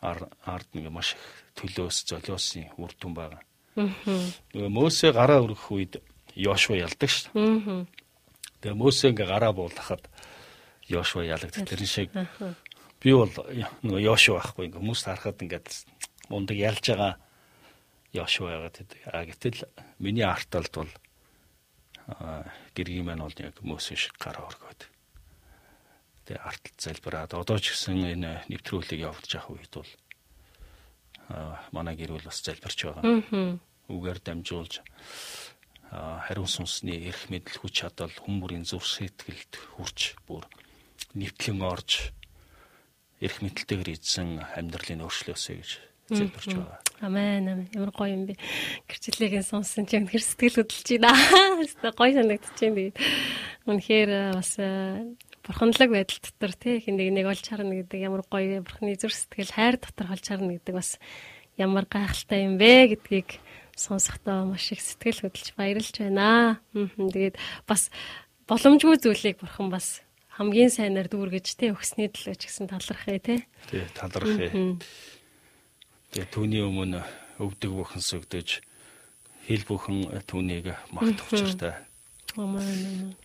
ард нэг маш их төлөөс золиосын үр дүн байгаа. Нөгөө Мөсө гараа өргөх үед Йошуа ялдаг шүү дээ. Тэгээ Мөсө ингээ гараа буулгахад Йошуа ялагдав. Тэр шиг би бол нөгөө Йошуа байхгүй ингээ хүмүүс харахад ингээд мундаг ялж байгаа Йошуа яагаад гэдэг. А гэтэл миний арталд бол гэргийн маань бол яг Мөсө шиг гараа өргөөд. Тэгээ арталт залбираад одоо ч гэсэн энэ нэвтрүүлгийг явуулж явах үед бол манай гэр бүл бас залбирч байгаа. Үгээр дамжуулж хариун сүнсний эрх мэдэл хүч чадал хүмүүрийн зүрх сэтгэлд хүрч бүр нэвтлэн орж эрх мэдэлтэйгээр эзэн амьдралын өөрчлөөсэй гэж залбирч байгаа. Амен амен. Ямар гоё юм бэ. Гэрчлэгийг сонссон чинь үнэхэр сэтгэл хөдлөж байна. Хэвээ гоё санагдчихээн тэгээд үнэхээр бас бурханлаг байдал дотор тий хинэг нэг олж харна гэдэг ямар гоё бурхны зүрх сэтгэл хайр дотор олж харна гэдэг бас ямар гайхалтай юм бэ гэдгийг сонсохдоо маш их сэтгэл хөдлөж баярлж байна. Тэгээд бас боломжгүй зүйлийг бурхан бас хамгийн сайнаар дүүргэж тий өгсний төлөө ч гэсэн талархъя тий. Тий талархъя. Тэгээ түүний өмнө өвдөг бүхэн сүгдэж хэл бүхэн түүнийг магтах учиртай. Амен.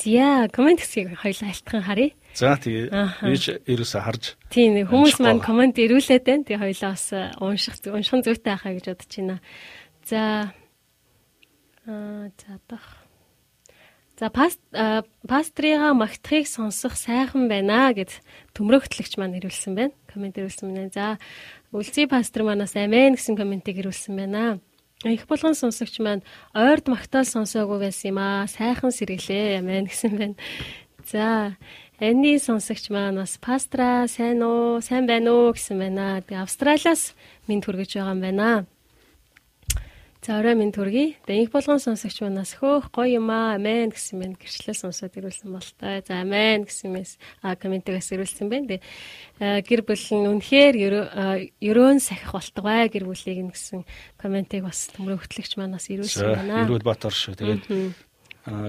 Зя комент хэсгийг хоёлаа альтхан харъя. За тэгээ ч ерөөсө харж. Тийм хүмүүс маань комент ирүүлээд байна. Тэгээ хоёлаа бас унших унших зүйтэй ахаа гэж бодож байна. За аа за дах. За паст пастрига магтахыг сонсох сайхан байна гэд төмрөгтлөгч маань ирүүлсэн байна. Комент ирүүлсэн байна. За үлзий пастор манаас амен гэсэн комментиг ирүүлсэн байна. Их болгон сонсогч маань ойрд магтаал сонсоогүй байсан юм аа. Сайхан сэргэлээ. Амен гэсэн байна. За, Энни сонсогч маань бас пастра сайн уу? Сайн байна уу гэсэн байна. Тэгээ Австралиас минь хүргэж байгаа юм байна. За орой минь төргий. Тэгээ их болгон сонсогч манаас хөөх гоё юм аа. Амен гэсэн мэн гэрчлээ сонсоод ирүүлсэн болтой. За амен гэсэн мэс а комментээс ирүүлсэн байна. Тэгээ гэр бүл нь үнэхээр ерөөн сахих болтугай гэр бүлийг нь гэсэн комментиг бас төмрөө хөтлөгч манаас ирүүлсэн байна. Ирүүл Батар шүү. Тэгээд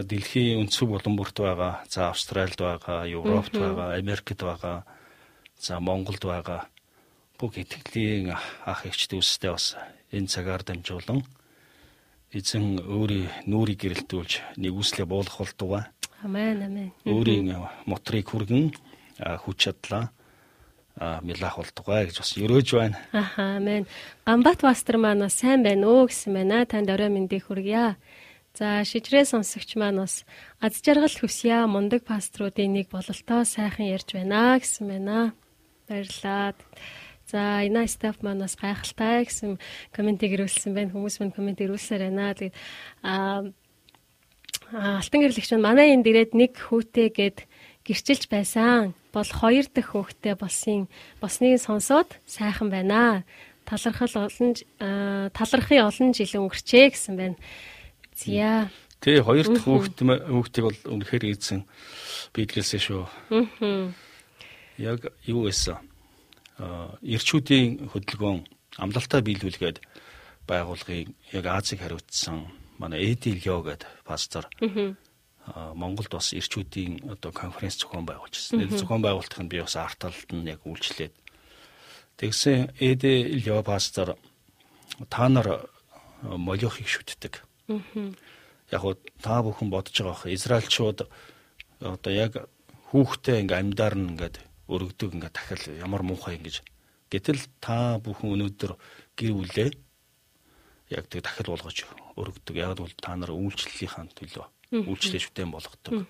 дэлхийн өнцөг болон бүрт байгаа. За Австральд байгаа, Европт байгаа, Америкт байгаа. За Монголд байгаа. Бүх итгэлийн ах эгчд үстэй бас энэ цагаар дамжуулан эзэн өөрийн нүрийг гэрэлтүүлж нэгүслээ буулгах болтугай. Амен амен. Өөрийн мотрыг хүргэн хүч чадлаа милах болтугай гэж бас өрөөж байна. Аха амен. Гамбат пастор маань сайн байна уу гэсэн байна. Танд орой мэндийг хүргье. За шижрээ сонсогч маань бас аз жаргал хүсье мундаг паструудын нэг бололтоо сайхан ярьж байна гэсэн байна. Баярлалаа. За Ина стаф манаас гайхалтай гэсэн комментиг ирүүлсэн байна. Хүмүүс мань коммент ирүүлсээр байна. Тэгээд аа алтан гэрлэгч нь манай энд ирээд нэг хүүтэй гээд гэрчилж байсан. Бол хоёр дахь хүүхдээ болсон. Босныг сонсоод сайхан байна. Талархал олон талархын олон жил өнгөрчээ гэсэн байна. Зя. Тэ хоёр дахь хүүхд хүүхдийг бол үнэхээр эзэн бидлээсээ шүү. Аа. Яг юу байсан? Эрчүүдийн хөдөлгөөн амлалтаа биелүүлгээд байгуулгыг яг Азийг хариуцсан манай Эди Лё гэдэг пастор Монголд бас эрчүүдийн одоо конференц зохион байгуулжсэн. Энэ зохион байгуулалтын би бас арт талд нь яг үйлчлээд тэгсэн Эди Лё пастор та нар молиохыг шүтдэг. Яг уу та бүхэн бодож байгаа бох Израильчууд одоо яг хүүхдээ ингээм амьдаар нь ингээд өргөдөг ингээ дахил ямар муухай ингэж гэтэл та бүхэн өнөөдөр гэр бүлээ яг тэг дахил болгож өргөдөг. Яг бол та нар үйлчлэлийнхаа төлөө үйлчлэл шүтэн болгодог.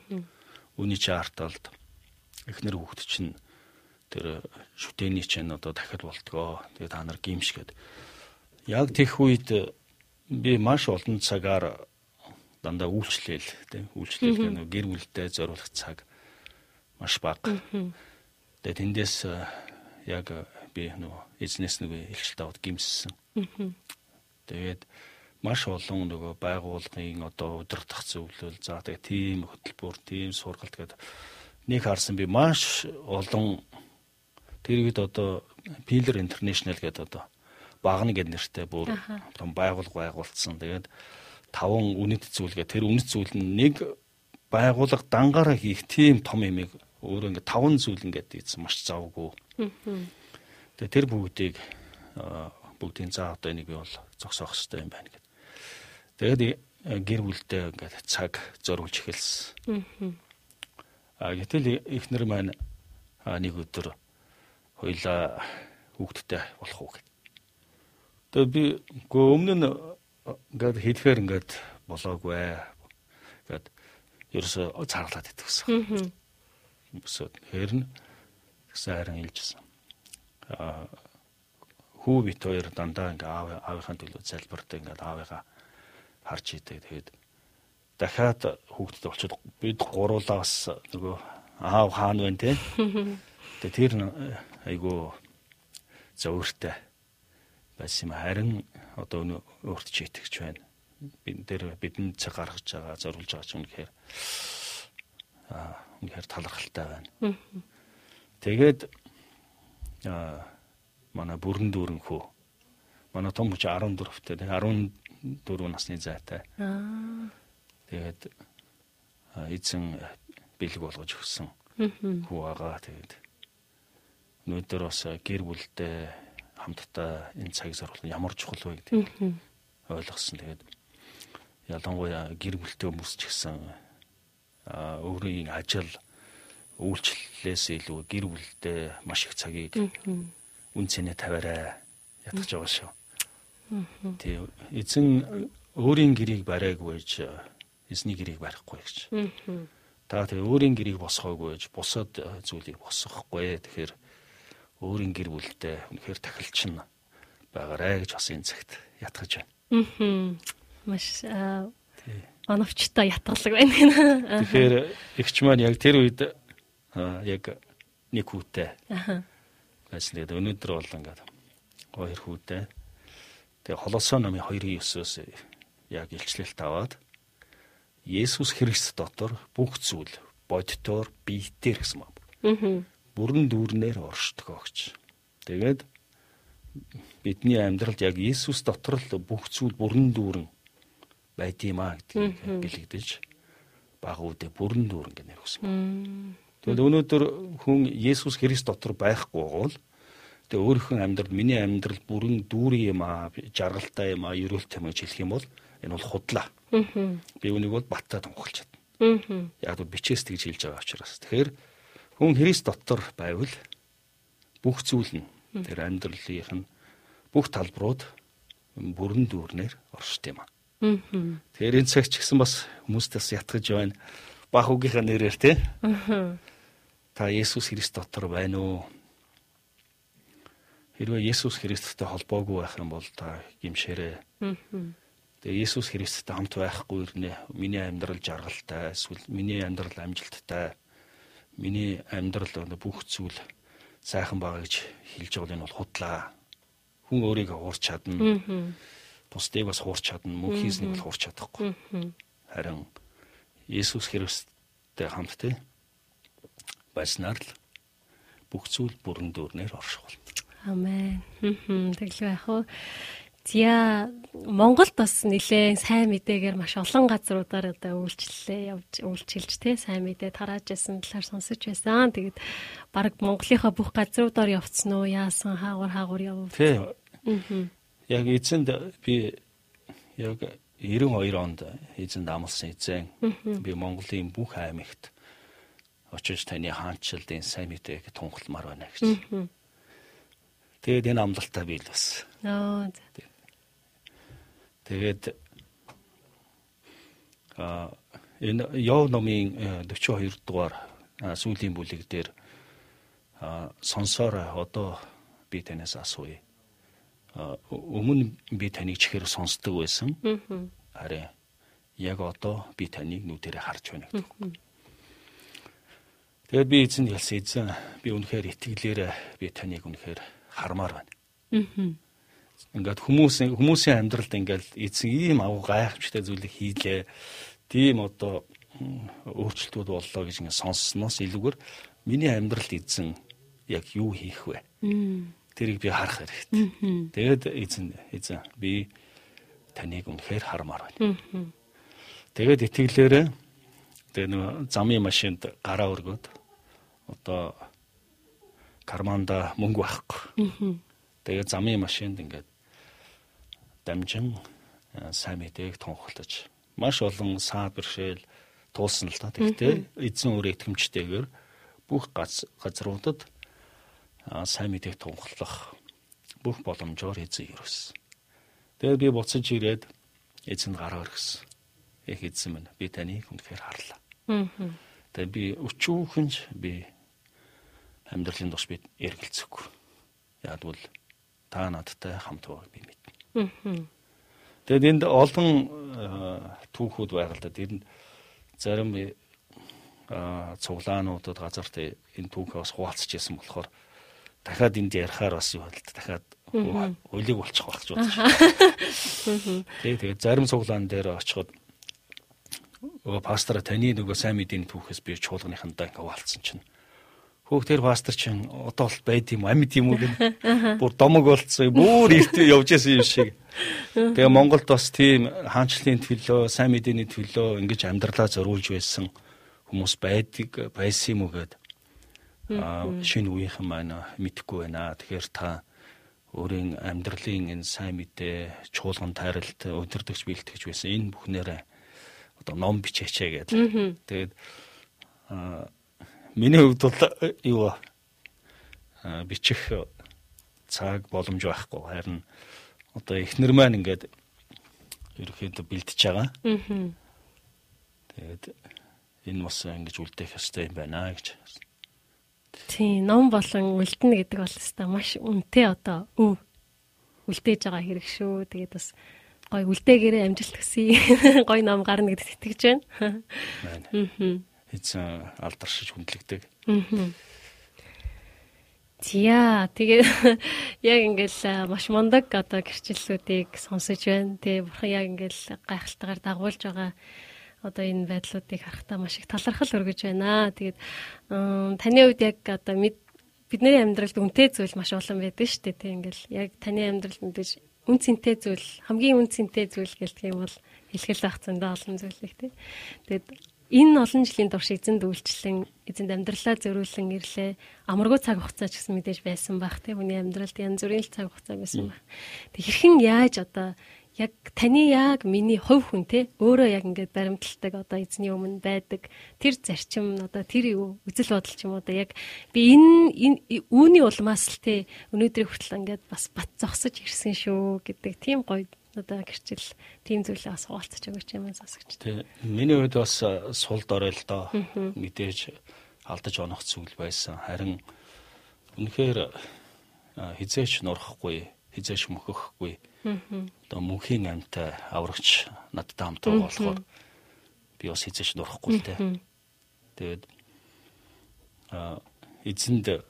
Үүний чи арталд эхнэр хүүхэд чинь тэр шүтэний чинь одоо дахил болтгоо. Тэгээ та нар гимшгээд. Яг тех үед би маш олон цагаар дандаа үйлчлэл тийм үйлчлэл гэнэ гэр бүлтэй зориулах цаг маш бага. Тэгээ тэндээс э, яг э, би нөгөө эзнес нөгөө илчилт аваад гимссэн. Тэгээд маш олон нөгөө байгуулгын одоо удирдах зөвлөл за тэгээ тийм хөтөлбөр, тийм сургалт гэдэг нэг харсан би маш олон тэр үед одоо Pillar International гэдэг одоо багны гэд нэртэй бүр том байгуулга байгуулсан. Тэгээд таван үнэт зүйлгээ тэр үнэт зүйл нь нэг байгууллага дангаараа хийх тийм том юмыг өөрөө ингээд таван зүйл ингээд ийдсэн маш завгүй. Тэгээ тэр бүгдийг бүгдийн за одоо энийг би бол зогсоох хэрэгтэй юм байна гэдэг. Тэгээд гэр бүлдээ ингээд цаг зориулж эхэлсэн. Аа гэтэл ихнэр маань нэг өдөр хоёлаа хүүхдтэй болох уу гэд. Тэгээ би гоо өмнө нь ингээд хэлэхээр ингээд болоогүй гэд ерөөсө цааглаад идэгсэн. Босоод хэрн гэсэн харин хэлжсэн. Аа хүү бит хоёр дандаа ингээ аав аавынхаа төлөө залбирдаг ингээ аавыгаа харж идэг. Тэгээд дахиад хүүхдэд болчиход бид гуруулаа бас нөгөө аав хаан байна те. Тэгээд тэр айгу зөөртэй байсан юм харин одоо өөрт чи итгэж байна. Бид дээр бидэнд цаг гаргаж байгаа, зориулж байгаа ч үнэхээр аа үнэхээр талархалтай байна. Тэгээд аа манай бүрэн дүүрэн хөө манай том хүч 14-тэй 14 насны зайтай. Аа. Тэгээд эзэн бэлэг болгож өгсөн. Хүү байгаа тэгээд өнөөдөр бас гэр бүлдээ хамтдаа энэ цагийг зориулах ямар чухал вэ гэдэг ойлгосон. Тэгээд ялангуяа гэр бүлтэй хүмүүс ч гэсэн өөрийн ажил үйлчлэлээс илүү гэр бүлдээ маш их цагийг үн цэнэ тавиараа ятгах байгаа шүү. Тэг эзэн өөрийн гэрийг бариаггүй гэж эзний гэрийг барихгүй гэж. Та тэг өөрийн гэрийг босгоогүй гэж бусад зүйлийг босгохгүй. Тэгэхээр өөрийн гэр бүлдээ үнэхээр тахилчин байгаарэ гэж бас энэ цагт ятгах байна. Аа. Маш оновчтой ятгалаг байна. Тэгэхээр эгч маань яг тэр үед яг нэг хүүтэй. Аа. Байсан. Тэгээд өнөөдөр бол ингээд хоёр хүүтэй. Тэгээ холосоо номын 2:9-оос яг илчлэлт аваад Есүс Христ дотор бүх зүйл бодитоор биетээр гэсэн байна. Аа бүрэн дүүрнээр оршдог гэж. Тэгээд бидний амьдралд яг Иесус дотор л бүх зүйл бүрэн дүүрэн байдığımаа гэдгийг бэлэгдэж бага үдэ бүрэн дүүрэн гэнэ өгсөн. Тэгвэл өнөөдөр хүн Есүс Христ дотор байхгүй бол тэгээ өөрийнхөө амьдрал миний амьдрал бүрэн дүүрэн юм аа жаргалтай юм аа ерөөлт юм гэж хэлэх юм бол энэ бол худлаа. Би үнийг бол баттаа тунхалж чадна. Яг л бичээс тэгж хэлж байгаа учраас. Тэгэхээр Хүн Христ дотор байвал бүх зүйл нь тэр амьдралынх нь бүх талбарууд бүрэн дүүрнээр оршд юм аа. Тэгэхээр энэ цагч гэсэн бас хүмүүстээс ятгаж байна. Бах үгийнхаа нэрээр те. Та Есүс Христ дотор байна уу? Хэрвээ Есүс Христтэй холбоогүй байх юм бол та гимшээрээ. Тэгээ Есүс Христтэй хамт байхгүй ирнэ. Миний амьдрал жаргалтай, эсвэл миний амьдрал амжилттай миний амьдрал бүх зүйл сайхан байгаа гэж хэлж байгаа нь бол худлаа. Хүн өөрийгөө хуурч чадна. Бусдыг бас хуурч чадна. Мөн хийснийг бол хуурч чадахгүй. Харин Иесус Христтэй хамт те байснаар л бүх зүйл бүрэн дүүрнээр орших болно. Амен. Тэглээ яах вэ? Зя Монголд бас нэлээ сайн мэдээгээр маш олон газруудаар одоо үйлчлэлээ явж үйлчилж тэ сайн мэдээ тарааж байсан талаар сонсож байсан. Тэгээд баг Монголынхаа бүх газруудаар явцсан уу? Яасан хаагур хаагур явв. Тий. Яг эзэнд би яг 92 онд эзэнд амласан эзэн би Монголын бүх аймагт очиж таны хаанчлалын сайн мэдээг тунхалмаар байна гэж. Тэгээд энэ амлалтаа би л бас. Тэгээд а энэ Йов номын 42 дугаар сүүлийн бүлэг дээр сонсоор одоо би танаас асууя. Өмнө би таныг чихээр сонсдог байсан. Харин яг одоо би таныг нүдэрэ харж байна гэдэг. Тэгээд би эзэнд ялсан эзэн би үнэхээр итгэлээр би таныг үнэхээр хармаар байна. Ингээд хүмүүсийн хүмүүсийн амьдралд ингээд эзэн ийм ав гайхамшигтай зүйлийг хийлээ. Тийм одоо өөрчлөлтүүд боллоо гэж ингээд сонссноос илүүгээр миний амьдралд эзэн яг юу хийх вэ? Тэрийг би харах хэрэгтэй. Тэгээд эзэн эзэн би таныг үнэхээр хармаар байна. Тэгээд итгэлээрээ Тэгээ нэг замын машинд гараа өргөөд одоо карманда мөнгө байхгүй. Тэгээ замын машинд ингээд дамжин э, сайн мэдээг тунхаглаж маш олон саа бэршээл туулсан л та. Тэгтээ эзэн өөр итгэмжтэйгээр бүх газруудад сайн мэдээг тунхаглах бүх боломжоор эзэн ирсэн. Тэгээд би буцаж ирээд эзэнд гараа өргөсөн. Их эзэн минь би таныг үнэхээр харлаа. Тэгээд би өчүүхэнж би амьдралын тус би эргэлзэхгүй. Яг бол та надтай хамт байгааг би мэднэ. Тэгээд энд олон түүхүүд да. Тэр зарим цуглаануудад газарт энэ түүхээ бас хуваалцж байсан болохоор дахиад энд ярихаар бас юу хэлт дахиад улиг болчих байх гэж бодож байна. Тэгээ тэгээ зарим цуглаан дээр очиход өө пастора таны нөгөө сайн мэдийн түүхээс би чуулганыхандаа ингээ хуваалцсан чинь Хөөх тэр пастор чинь одоо бол байд юм амьд юм уу гэн. Бүр домог болцсон. Бүр эрт явж исэн юм шиг. Тэгээ Монголд бас тийм хаанчлалын төлөө, сайн мэдээний төлөө ингэж амьдралаа зориулж байсан хүмүүс байдаг байсан юм уу гэд. Шинэ үеийнхэн маань мэдхгүй байна. Тэгэхээр та өөрийн амьдралын энэ сайн мэдээ, чуулган тайралт, өдөрдөгч бэлтгэж байсан энэ бүхнээрээ одоо ном бичээчээ гэдэг. Тэгээд Миний хувьд бол юу бичих цаг боломж байхгүй. Харин одоо эхнэр маань ингээд ерөөхдөө бэлдэж байгаа. Аа. Тэгээд энэ бас ингэж үлдээх ёстой юм байна гэж. Тийм, ном болон үлдэнэ гэдэг бол өстой маш үнэтэй одоо өв үлдээж байгаа хэрэг шүү. Тэгээд бас гой үлдээгээрээ амжилт хүсье. Гой ном гарна гэдэгт итгэж байна. Аа эзэн алдаршиж хүндлэгдэг. Тиа тэгээ яг ингээл маш мундаг одоо гэрчлэлүүдийг сонсож байна. Тэгээ бурхан яг ингээл гайхалтайгаар дагуулж байгаа одоо энэ байдлуудыг харахтаа маш их талархал өргөж байна. Тэгээд таны хувьд яг одоо бидний амьдралд үнэтэй зүйл маш олон байдаг шүү дээ. Тэг ингээл яг таны амьдралд мэдээж үн цэнтэй зүйл хамгийн үн цэнтэй зүйл гэлдэг юм бол хэлхэл байх зөндөө олон зүйлийг тий. Тэгээд энэ олон жилийн турш эзэнд үйлчлэн эзэнд амьдралаа зөрүүлэн ирлээ. Амаргүй цаг хугацаа ч гэсэн мэдээж байсан байх тийм хүний амьдралд янз бүрийн цаг хугацаа байсан байх. Тэг хэрхэн яаж одоо яг таны яг миний хувь хүн те өөрөө яг ингээд баримталдаг одоо эзний өмнө байдаг тэр зарчим одоо тэр юу үзэл бодол ч юм одоо яг би энэ үүний улмаас л те өнөөдрийн хүртэл ингээд бас бат зогсож ирсэн шүү гэдэг тийм гоё одоо гэрчил тийм зүйлээ бас хуваалцаж өгч юм сонсогч. Тий. Миний хувьд бас сул дорой л доо мэдээж алдаж онох зүйл байсан. Харин үнэхээр хизээч нурахгүй, хизээч мөхөхгүй. Одоо мөнхийн амьтай аврагч надтай хамт байгаа болохоор би бас хизээч нурахгүй л дээ. Тэгээд а эзэнд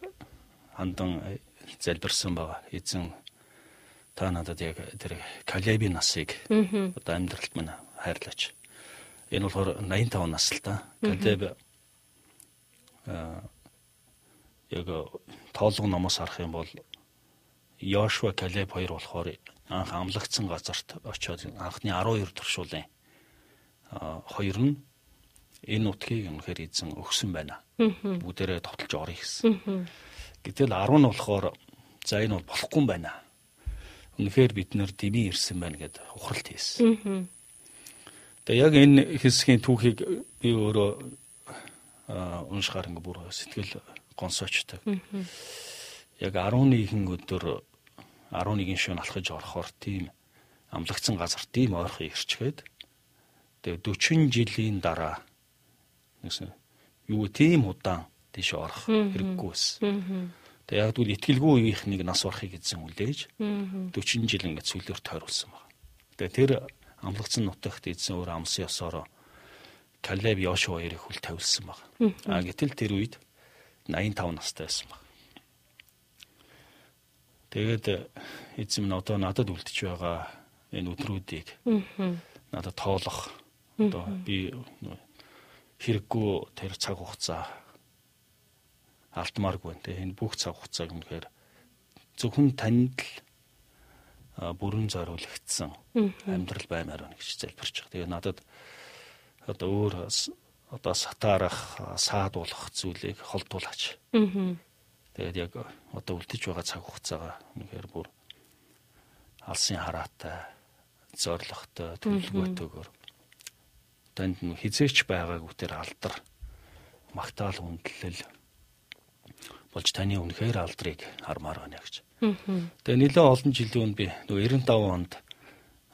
хандан залбирсан байгаа. Эзэн та надад яг тэр Калебийн насыг одоо амьдралд минь хайрлаач. Энэ болохоор 85 нас л та. Калеб аа яг тоолго номоос харах юм бол Йошуа Калеб хоёр болохоор анх амлагдсан газарт очиод анхны 12 туршуулын хоёр нь энэ утгийг үнэхээр эзэн өгсөн байна. Бүгдээрээ товтолж орё гэсэн. Гэтэл 10 нь болохоор за энэ бол болохгүй юм байна үнэхээр бид нэр дэмий ирсэн байна гэд ухралт хийсэн. Тэгээ яг энэ хэсгийн түүхийг би өөрөө уншихаар ингээ бүр сэтгэл гонсоочтой. Яг 11хэн өдөр 11 шөнө алхаж орохоор тийм амлагдсан газар тийм ойрхон ирчгээд тэгээ 40 жилийн дараа нэгсэн юу тийм удаан тийш орох хэрэггүй байсан. Тэгээ яг тэгвэл итгэлгүй үеийнхнийг нас барахыг эзэн үлээж 40 жил ингээд сүлээр тойруулсан байна. Тэгээ тэр амлагдсан нутагт эзэн өөр амсын ёсоор Калеб Йошуа хоёрыг хүл тавилсан байна. А гэтэл тэр үед 85 настай байсан байна. Тэгээд эзэм нь одоо надад үлдэж байгаа энэ өдрүүдийг надад тоолох. Одоо би хэрэггүй тэр цаг хугацаа алдмааргүй те. Энэ бүх цаг хугацааг үнэхээр зөвхөн танд л бүрэн зориулагдсан амьдрал баймаар байна гэж залбирч байгаа. Тэгээ надад одоо өөр одоо сатаарах, саадуулах зүйлийг холдуулаач. Тэгээд яг одоо үлдэж байгаа цаг хугацаагаа үнэхээр бүр алсын хараатай, зоригтой, төлөвлөгөөтэйгээр. Танд нь хизээч байгаагүй тэр алдар. Магтаал хүндлэл болж таны үнэхээр алдрыг хармаар байна гэж. Тэгээ нэлээд олон жилийн өмнө би нөгөө 95 онд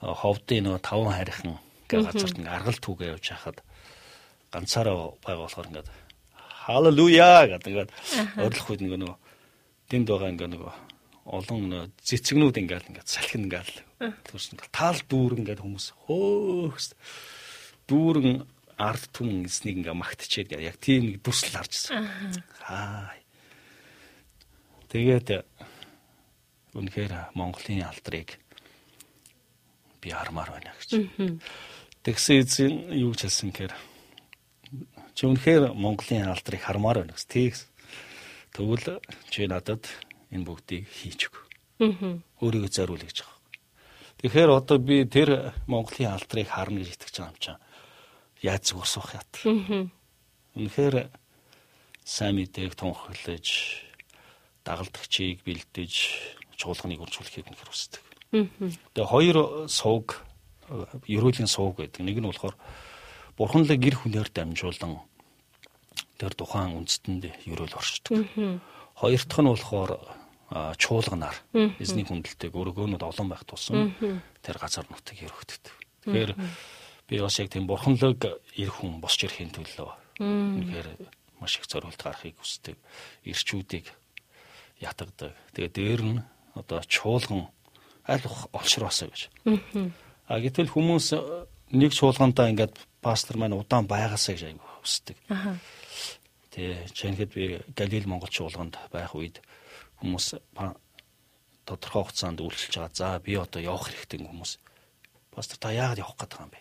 ховдын нөгөө таван харихан гэх газарт ингээ аргал түүгээ явж хахад ганцаараа байгаа болохоор ингээд халелуя гэдэг орилох үед нөгөө тэнд байгаа ингээ нөгөө олон цэцэгнүүд ингээл ингээд салхин ингээл төрс ингээл таал дүүр ингээд хүмүүс. Хөөхс дүүрэн ард түмэн эснийг ингээ магтчихэд яг тийм нэг дүрслэл харжсан. Аа. Тэгээд үнэхээр Монголын алдрыг би хармаар байна гэж. Тэгсэн эзэн юу ч хэлсэн гэхээр чи үнэхээр Монголын алдрыг хармаар байна гэж. Тэгс тэгвэл чи надад энэ бүгдийг хийж өг. Өөрийгөө зориул гэж байгаа. Тэгэхээр одоо би тэр Монголын алдрыг харна гэж итгэж байгаа юм чинь яаж зүгээр суух ят. Үнэхээр сайн мэдээг тунхаглаж дагалдагчийг бэлдэж чуулганыг үржүүлэхийг үнэхээр хүсдэг. Тэгээ хоёр сууг ерөөлийн сууг гэдэг. Нэг нь болохоор бурханлаг гэр хүнээр дамжуулан тэр тухайн үндэстэнд ерөөл оршдог. Хоёр дахь нь болохоор чуулганаар эзний хүндэлтэйг өргөөнүүд олон байх тусам тэр газар нутгийг өргөддөг. Тэгэхээр би бас яг тийм бурханлаг эр хүн босч ирэхин төлөө үнэхээр маш их зориулт гарахыг хүсдэг. Ирчүүдийг ятгадаг. Тэгээ дээр нь одоо чуулган аль олшроосоо гэж. А гэтэл хүмүүс нэг чуулгандаа ингээд пастор маань удаан байгаасаа гэж айгу хүсдэг. Тэгээ жинхэд би Галил Монгол чуулганд байх үед хүмүүс тодорхой хугацаанд үйлчилж байгаа. За би одоо явах хэрэгтэй хүмүүс. Пастор та яагаад явах гэдэг юм бэ?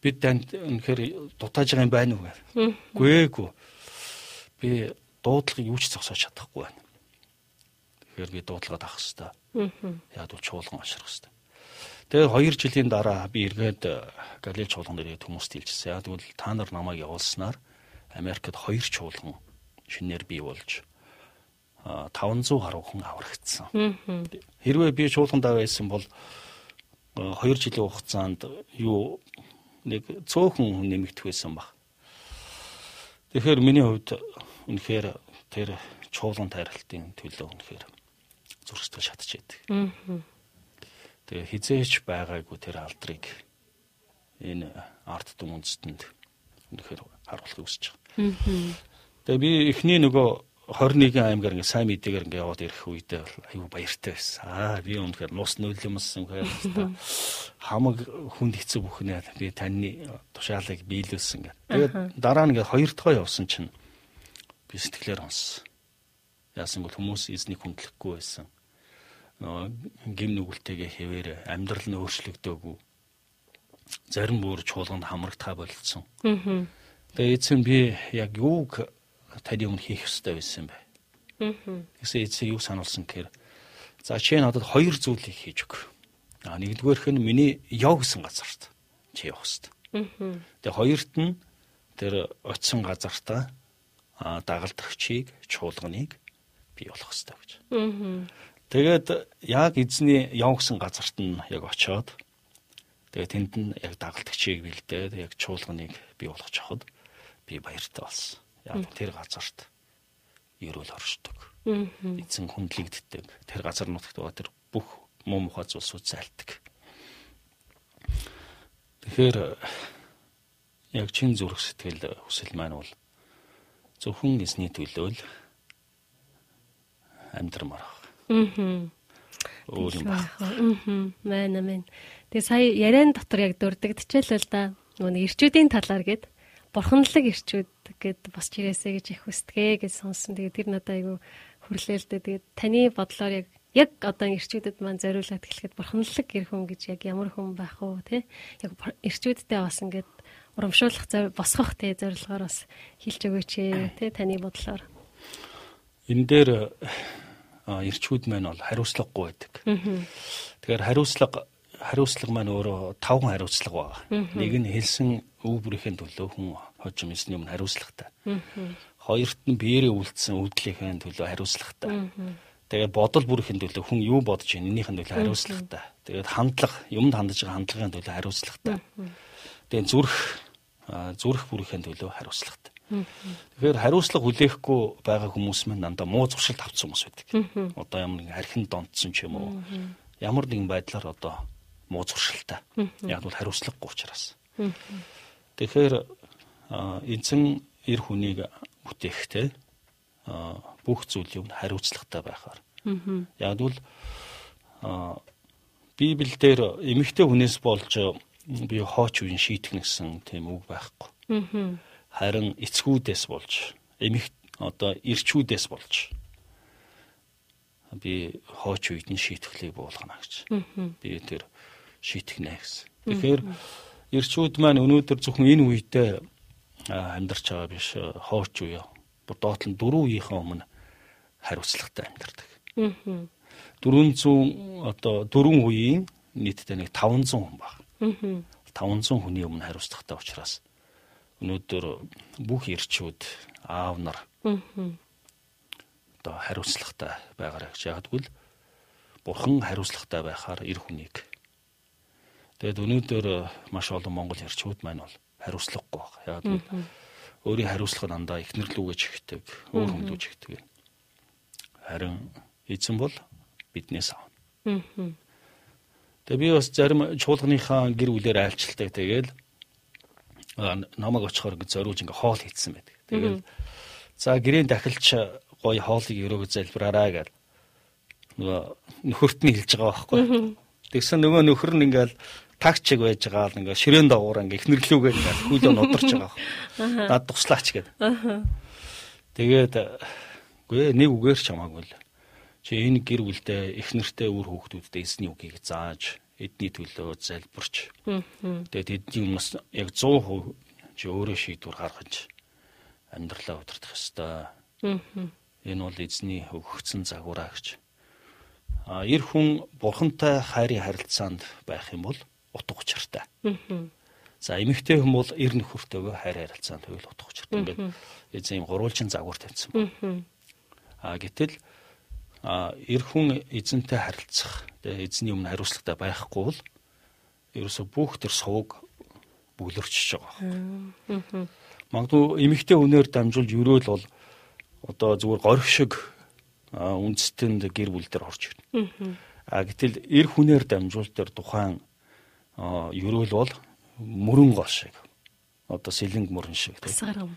Бид танд үнэхээр дутааж байгаа юм байна уу гэв. Гүй ээ. Би дуудлагыг юу ч зогсоож чадахгүй байна. Тэгэхээр би дуудлагад авах хэвээр. Яг бол чуулган ашрах хэвээр. Тэгээ 2 жилийн дараа би эргээд Галил чуулган дээр хүмүүст хэлчихсэн. Яг тэгвэл та нар намайг явуулснаар Америкт 2 чуулган шинээр бий болж 500 гаруй хүн аврагдсан. Хэрвээ би чуулганд байсан бол 2 жилийн хугацаанд юу нэг цөөхөн нэмэгдэх байсан баг. Тэгэхээр миний хувьд үнэхээр тэр чуулган тайралтын төлөө үнэхээр зурстай шатчихэдэг. Тэгээ хизээч байгаагүй тэр алдрыг энэ арт түмэн үндэстэнд үнэхээр харуулахыг хүсэж байгаа. Тэгээ би эхний нөгөө 21 аймгаар ингээ сайн мэдээгээр ингээ яваад ирэх үедээ аюу баяртай байсан. Аа би үнэхээр нус нөлөөмсөн хаяа хамаг хүнд хэцүү бүхнээ би таны тушаалыг биелүүлсэн гэх. Тэгээд дараа нь ингээ хоёр дахь явсан чинь би сэтгэлээр онсон. Яасан бол хүмүүс эзнийг хүндлэхгүй байсан гим нүгэлтэйгээ хэвээр амьдрал нь өөрчлөгдөөгүй. Зарим бүр чуулганд хамрагтаа болцсон. Тэгээ эцэн би яг юуг таны өмнө хийх ёстой байсан бэ? Гэсэн эцэг юу сануулсан гэхээр за чи надад хоёр зүйлийг хийж өг. А нэгдүгээрх нь миний яв гэсэн газарт чи явах ёстой. Тэгээ хоёрт нь тэр очисон газартаа дагалдагчийг, чуулганыг бий болох ёстой гэж. Тэгээд яг эзний явгсан газарт нь яг очиод тэгээд тэнд нь яг дагалдагчийг бэлдээд яг чуулганыг бий болгож авахд би баяртай болсон. Яг тэр газарт ерөөл оршдог. Эзэн хүндлэгддэг. Тэр газар нутагт байгаа тэр бүх муу мухай зүйлсүүд зайлдаг. Тэгэхээр яг чин зүрх сэтгэл хүсэл маань бол зөвхөн эзний төлөө л амьдрмаар Аа. Өөр юм байна. Аа. Мэн мэн. Тэгээ сая яриан дотор яг дурддагчээл л да. Нөгөө ирчүүдийн талаар гээд бурханлаг ирчүүд гэд босч ирээсэ гэж их хүсдэгэ гэж сонсон. Тэгээ тэр надад айгу хүрлээлтэй. Тэгээ таны бодлоор яг яг одоо ирчүүдэд маань зориулаад хэлэхэд бурханлаг гэр хүн гэж яг ямар хүн байх уу те яг ирчүүдтэй бас ингээд урамшуулах босгох те зорилгоор бас хэлж өгөөч те таны бодлоор энэ дээр эрчүүд маань бол хариуцлагагүй байдаг. Тэгэхээр хариуцлага хариуцлага маань өөрөө тавхан хариуцлага байна. Нэг нь хэлсэн өв бүрийн төлөө хүн хожим эсний өмнө хариуцлагатай. Хоёрт нь биеэрээ үлдсэн өвдлийнхээ төлөө хариуцлагатай. Тэгээд бодол бүрийн төлөө хүн юу бодож байна энийхэн төлөө хариуцлагатай. Тэгээд хандлага юмд хандаж байгаа хандлагын төлөө хариуцлагатай. Тэгээд зүрх зүрх бүрийн төлөө хариуцлагатай. Тэгэхээр хариуцлага хүлээхгүй байгаа хүмүүс маань дандаа муу зуршилд авцсан хүмүүс байдаг. Одоо ямар нэгэн архин донтсон ч юм уу. Ямар нэгэн байдлаар одоо муу зуршилтай. Яг бол хариуцлагагүй учраас. Тэгэхээр эзэн эр хүнийг бүтээхдээ бүх зүйлийг хариуцлагатай байхаар. Яг бол Библиэлд эмэгтэй хүнээс болж би хооч үн шийтгэн гэсэн тийм үг байхгүй. Харин эцгүүдээс болж эмэгт одоо ирчүүдээс болж би хооч үед нь шийтгэлийг буулгана гэж. Би тэр шийтгэнэ гэсэн. Тэгэхээр ирчүүд маань өнөөдөр зөвхөн энэ үедээ амьдарч байгаа биш хооч үе. Доотлон дөрвөн үеийнхээ өмнө хариуцлагатай амьдардаг. 400 одоо дөрвөн үеийн нийтдээ нэг 500 хүн баг. 500 хүний өмнө хариуцлагатай учраас өнөөдөр бүх ирчүүд аав нар одоо хариуцлагатай байгаарай гэж яагаад гэвэл бурхан хариуцлагатай байхаар эр хүнийг Тэгээд өнөөдөр э, маш олон монгол ярьчууд маань бол хариуцлагагүй байна. Яг нь өөрийн хариуцлага дандаа ихнэр лүүгээ чихдэг, өөр хүмүүж чихдэг. Харин эзэн бол биднээс авна. Тэгээ би бас зарим чуулганыхаа гэр бүлээр айлчилдаг. Тэгээл намайг очихоор ингэ зориулж ингэ хоол хийсэн байдаг. Тэгээл за гэрээ дахилч гоё хоолыг өрөөгөө залбираарай гэж нөгөө нөхөрт нь хэлж байгаа байхгүй. Тэгсэн нөгөө нөхөр нь ингээл такчиг байж байгаа л ингээ ширээн доогуур ингээ ихнэрлүүгээ ингээ хүүлээ нударч байгаа. Над туслаач гэдэг. Тэгээд үгүй нэг үгээр ч хамаагүй л. Чи энэ гэр бүлдээ ихнэртэй үр хүүхдүүдтэй эсний үгийг зааж эдний төлөө залбирч. Тэгээд эдний юмнаас яг 100% чи өөрөө шийдвэр гаргаж амьдралаа удирдах ёстой. Энэ бол эзний өгөгдсөн загвараа гэж. А эр хүн бурхантай хайрын харилцаанд байх юм бол утга учиртай. За эмэгтэй хүн бол эр нөхөртөөгөө хайр харилцаанд хөвөл утга учиртай. Ингээд эзэн гурвалжин загвар тавьсан байна. А гэтэл эр хүн эзэнтэй харилцах, эзний өмнө хариуцлагатай байхгүй бол ерөөсө бүх төр сувг бүглэрчж байгаа. Магадгүй эмэгтэй хүнээр дамжуулж өрөөл бол одоо зүгээр горх шиг үндэстэнд гэр бүл дээр орж ирнэ. А гэтэл эр хүнээр дамжуул тэр тухайн ерөөл бол мөрөн гол шиг одоо сэлэнг мөрөн шиг тийм.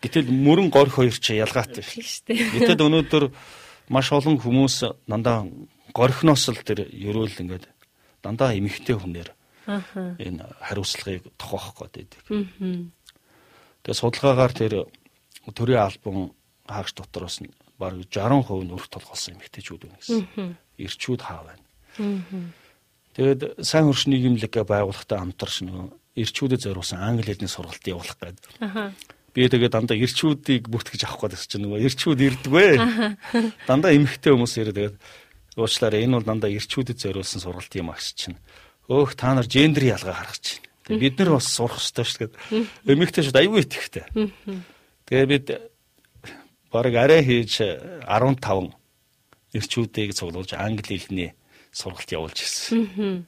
Гэтэл мөрөн горх хоёр чи ялгаатай шүү дээ. Гэтэл өнөөдөр маш олон хүмүүс дандаа горхноос л тэр ерөөл ингээд дандаа эмхтэй хүнээр энэ хариуцлагыг тохиох гэдэг. Тэгээ судалгаагаар тэр төрийн албан хаагч дотроос нь бараг 60% нь өрх толгоолсон эмэгтэйчүүд байна гэсэн. Ирчүүд хаа байна. Тэгээд сайн хөрш нийгэмлэг байгууллагатай хамтарч нөгөө ирчүүдэд зориулсан англи хэлний сургалт явуулах гээд. Би тэгээд дандаа ирчүүдийг бүртгэж авах гэдэг чинь нөгөө ирчүүд ирдгвэ. Дандаа эмхтэй хүмүүс ирээ тэгээд уучлаарай энэ бол дандаа ирчүүдэд зориулсан сургалт юм агш чинь. Өөх та нар гендер ялгаа гаргаж байна. Бид нар бас сурах хэрэгтэй шүү дээ. Эмэгтэй шууд аюу итгэхтэй. Тэгээ бид бараг арай хийж 15 ирчүүдийг цуглуулж англи хэлний сургалт явуулж ирсэн.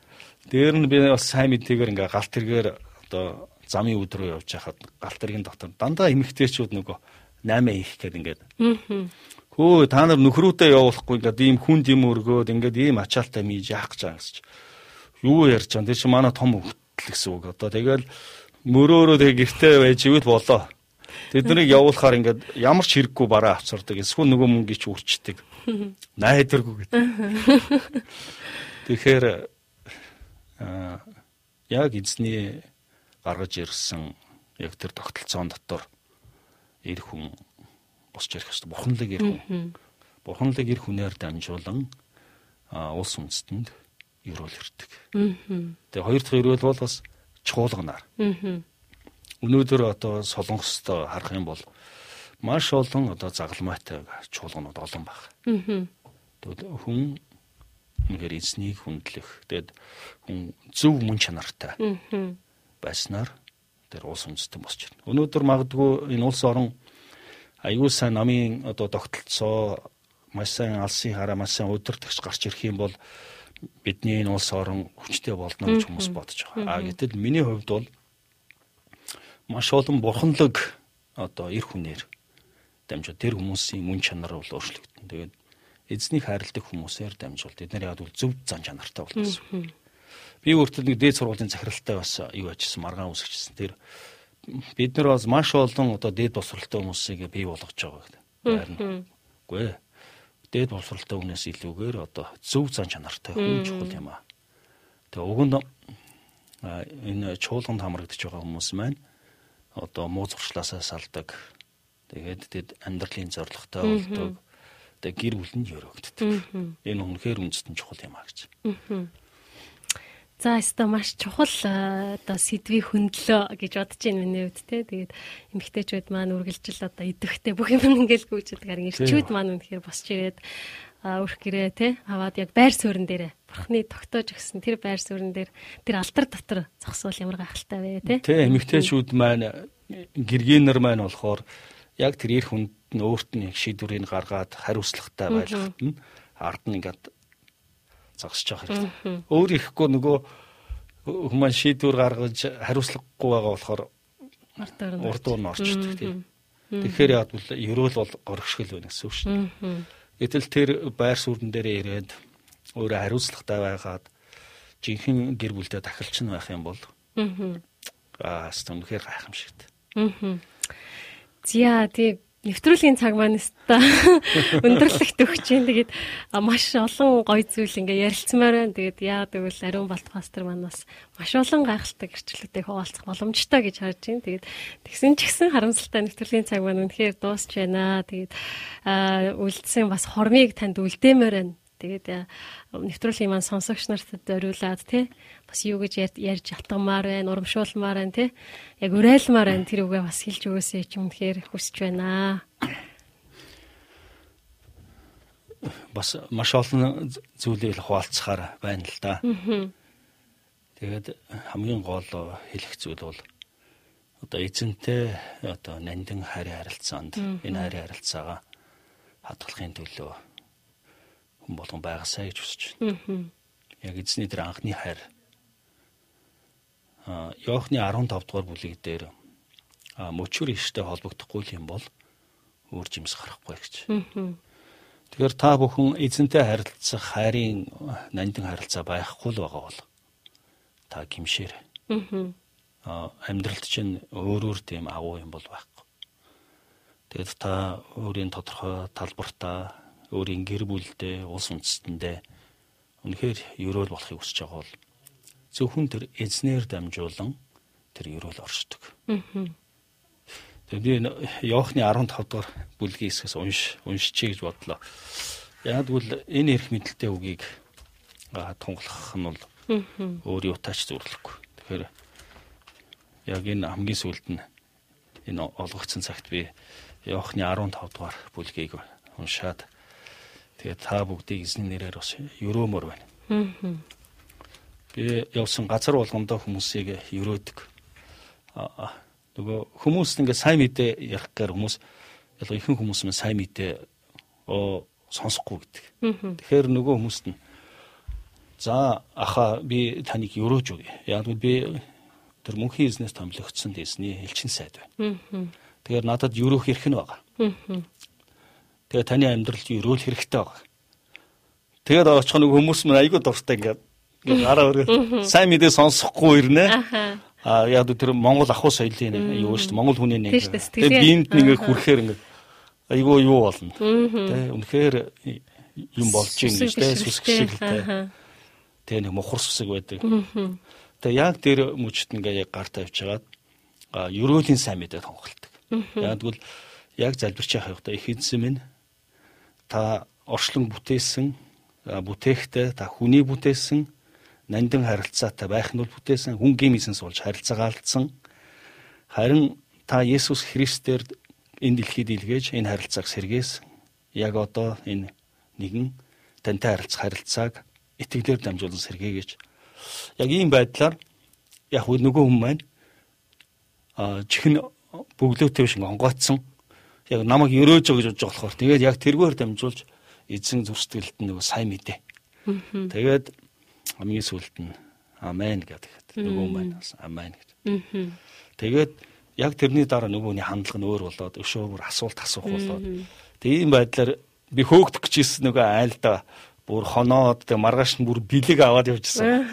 Дээр нь би бас сайн мэдээгээр ингээ галт тэргээр одоо замын өдрөө явж хахад галт тэргийн дотор дандаа эмэгтэйчүүд нөгөө 8 их гээд ингээд. Хөө та нар нөхрөөдөө явуулахгүй ингээд ийм хүн дим өргөөд ингээд ийм ачаалтай мийж яах гэж байгаа гэсч. Юу ярьж байгаа. Тэр чи манай том хөлтөл гэсэн үг. Одоо тэгэл мөрөөрөө тэг гэртээ байж ивэл болоо. Тэднийг явуулахаар ингээд ямар ч хэрэггүй бараа авцардаг. Эсвэл нөгөө мөнгөийг ч үрчдэг. Найдваргүй гэдэг. Тэгэхээр яг эзний гаргаж ирсэн яг тэр тогтолцоон дотор эр хүн босч ирэх хэрэгтэй. Бурханлаг эр хүн. Бурханлаг эр хүнээр дамжуулан улс үндэстэнд ерөөл ирдэг. Тэгээ хоёр дахь ерөөл бол бас чуулганаар. Өнөөдөр одоо солонгост харах юм бол маш олон одоо загалмайтай чуулганууд олон байна. Тэгвэл хүн үнээр эзнийг хүндлэх. Тэгэд хүн зөв мөн чанартай байснаар дээр улс үндэстэн босч байна. Өнөөдөр магадгүй энэ улс орон аюул сайн намын одоо тогтолцоо маш сайн алсын хараа маш сайн удирдахч гарч ирэх юм бол бидний энэ улс орон хүчтэй болно гэж хүмүүс бодож байгаа. А гэтэл миний хувьд бол маш олон бурханлаг одоо эр хүнээр дамжууд тэр хүмүүсийн мөн чанар бол өөрчлөгдөн. Тэгээд эзнийг хайрладаг хүмүүсээр дамжуулт эдгээр яг бол зөв зан чанартай болно гэсэн. Би өөртөө нэг дээд сургуулийн захиралтай бас юу ажилласан маргаан үсгэжсэн. Тэр бид нар бас маш олон одоо дээд босралтай хүмүүсийг бий болгож байгаа гэдэг. Харин үгүй ээ. Дээд босралтай хүнээс илүүгээр одоо зөв зан чанартай хүн чухал юм аа. Тэгээ уг нь энэ чуулганд хамрагдаж байгаа хүмүүс маань одоо муу зуршлаасаа салдаг. Тэгээд тэд амьдралын зорилготой болдог. Тэгээд гэр бүл нь өрөөгддөг. Энэ үнэхээр үндэстэн чухал юм аа гэж. За өстой маш чухал одоо сэдвийг хөндлөө гэж бодож байна миний хувьд те. Тэгээд эмгтээчүүд маань үргэлжил одоо идэвхтэй бүх юм ингээл гарин ирчүүд маань үнэхээр босч ирээд өрх гэрээ те. Аваад яг байр суурин дээрээ. Бурхны тогтоож өгсөн тэр байр суурин дээр тэр алдар дотор зогсвол ямар гахалтай вэ те. Тэ эмгтээчүүд маань гэргийнэр маань болохоор яг тэр эр хүнд нь өөрт нь шийдвэрийг гаргаад хариуцлагатай байлгахад нь ард нь ингээд зогсож байгаа хэрэгтэй. Өөр ихгүй нөгөө хүмүүс шийдвэр гаргаж хариуцлагагүй байгаа болохоор урдуур нь орчдөг тийм. Тэгэхээр яг бол ерөөл бол горгшгөл байна гэсэн үг шүү дээ. Гэтэл тэр байр суурин дээр ирээд өөрөө хариуцлагатай байгаад жинхэнэ гэр бүлдээ тахилч нь байх юм бол аа үнэхээр гайхамшигт. Зя тий нэвтрүүлгийн цаг маань өста өндөрлөгт өгч जैन. Тэгээд маш олон гоё зүйл ингээ ярилцмаар байна. Тэгээд яа гэвэл ариун болтгостер маань бас маш олон гайхалтай гэрчлэлтэй хуваалцах боломжтой гэж харж байна. Тэгээд тэгсэн ч гэсэн харамсалтай нэвтрүүлгийн цаг маань үнэхээр дуусч байна. Тэгээд үлдсэн бас хормыг танд үлдээмээр байна. Тэгээд нэвтрүүлгийн маань сонсогч нартад зориулаад тий бас юу гэж ярьж алтгамаар байна, урамшуулмаар байна тий. Яг уриалмаар байна тэр үгээ бас хэлж өгөөсэй ч үнэхээр хүсэж байна. Бас маш олон зүйлийг хуваалцахаар байна л да. Тэгээд хамгийн гол хэлэх зүйл бол одоо эзэнтэй одоо нандин хайрын харилцаанд энэ хайрын харилцаагаа хадгалахын төлөө хүн болгон байгаасаа гэж хүсэж байна. Яг эзний тэр анхны хайр. А Иохны 15 дугаар бүлэг дээр мөчөр иштэй холбогдохгүй юм бол өөр жимс гарахгүй гэж. Тэгэхээр та бүхэн эзэнтэй харилцах хайрын нандин харилцаа байхгүй л байгаа бол та гимшээр. Аа амьдралд чинь өөр өөр тийм агуу юм бол байхгүй. Тэгээд та өөрийн тодорхой талбартаа өөрийн гэр бүлдээ, улс үндэстэндээ үнэхээр ерөөл болохыг хүсэж байгаа бол зөвхөн тэр эзнэр дамжуулан тэр ерөөл оршдог. Тэгээд би Иохны 15 дугаар бүлгийн хэсгээс унш уншчихъя гэж бодлоо. Яг бол энэ эрх мэдэлтэй үгийг тунгалах нь бол өөр юутаач зүрлэхгүй. Тэгэхээр яг энэ хамгийн сүүлд нь энэ олгогдсон цагт би Иохны 15 дугаар бүлгийг уншаад Тэгээд та бүгдийг эзний нэрээр бас өрөөмөр байна. Би явсан газар болгондоо хүмүүсийг өрөөдөг. Аа нөгөө хүмүүст ингээ сайн мэдээ ярих гэхээр хүмүүс ялгаа ихэнх хүмүүс мань сайн мэдээ оо сонсохгүй гэдэг. Тэгэхээр нөгөө хүмүүст нь за аха би таныг өрөөж өгье. Яг нь би тэр мөнхийн эзнээс томилогдсон эзний элчин сайд байна. Тэгэхээр надад өрөөх эрх нь байгаа. Тэгээ таны амьдралд өрөөл хэрэгтэй байгаа. Тэгээд очих нэг хүмүүс мань айгүй дуртай ингээд ингээд гараа өргөө. Сайн мэдээ сонсохгүй ирнэ. Аа яг тэр Монгол ахуй соёлын юу шүү дээ. Монгол хүний нэг. Тэгээд биэнд нэг хүрэхээр ингээд айгүй юу болно. Тэ үнэхээр юм болж юм гэж тэ сүсг шиг л тэ. Тэгээ нэг мухар сүсэг байдаг. Тэгээ яг тэр мөчт ингээ яг гар тавьж хагаад ерөөлийн сайн мэдээ тонхолдог. Яг тэгвэл яг залбирч явах хэрэгтэй их эзэн минь та орчлон бүтээсэн бүтээхтэй та хүний бүтээсэн нандин харилцаатай байх нь бол бүтээсэн. Хүн гимсэн суулж харилцаагаа алдсан харин та Есүс Христээр энэ дэлхийд илгээж энэ харилцааг сэргээс. Яг одоо энэ нэгэн тантай харилцах харилцааг итгэлээр дамжуулан сэргээгэж яг ийм байдлаар яг нөгөө хүн маань чихэн бөглөөтэй шиг онгоцсон яг намайг өрөөж гэж бодож байгаа болохоор тэгээд яг тэргээр дамжуулж эзэн зүрстгэлд нь нөгөө сайн мэдээ. Тэгээд хамгийн сүлд нь амен гэдэг. Нөгөө маань бас амен гэж. Тэгээд яг тэрний дараа нөгөөний хандлага нь өөр болоод өшөөгөр асуулт асуух болоод тэгээд ийм байдлаар би хөөгдөх гэжсэн нөгөө айлда бүр хоноод тэг маргааш нь бүр бэлэг аваад явжсан.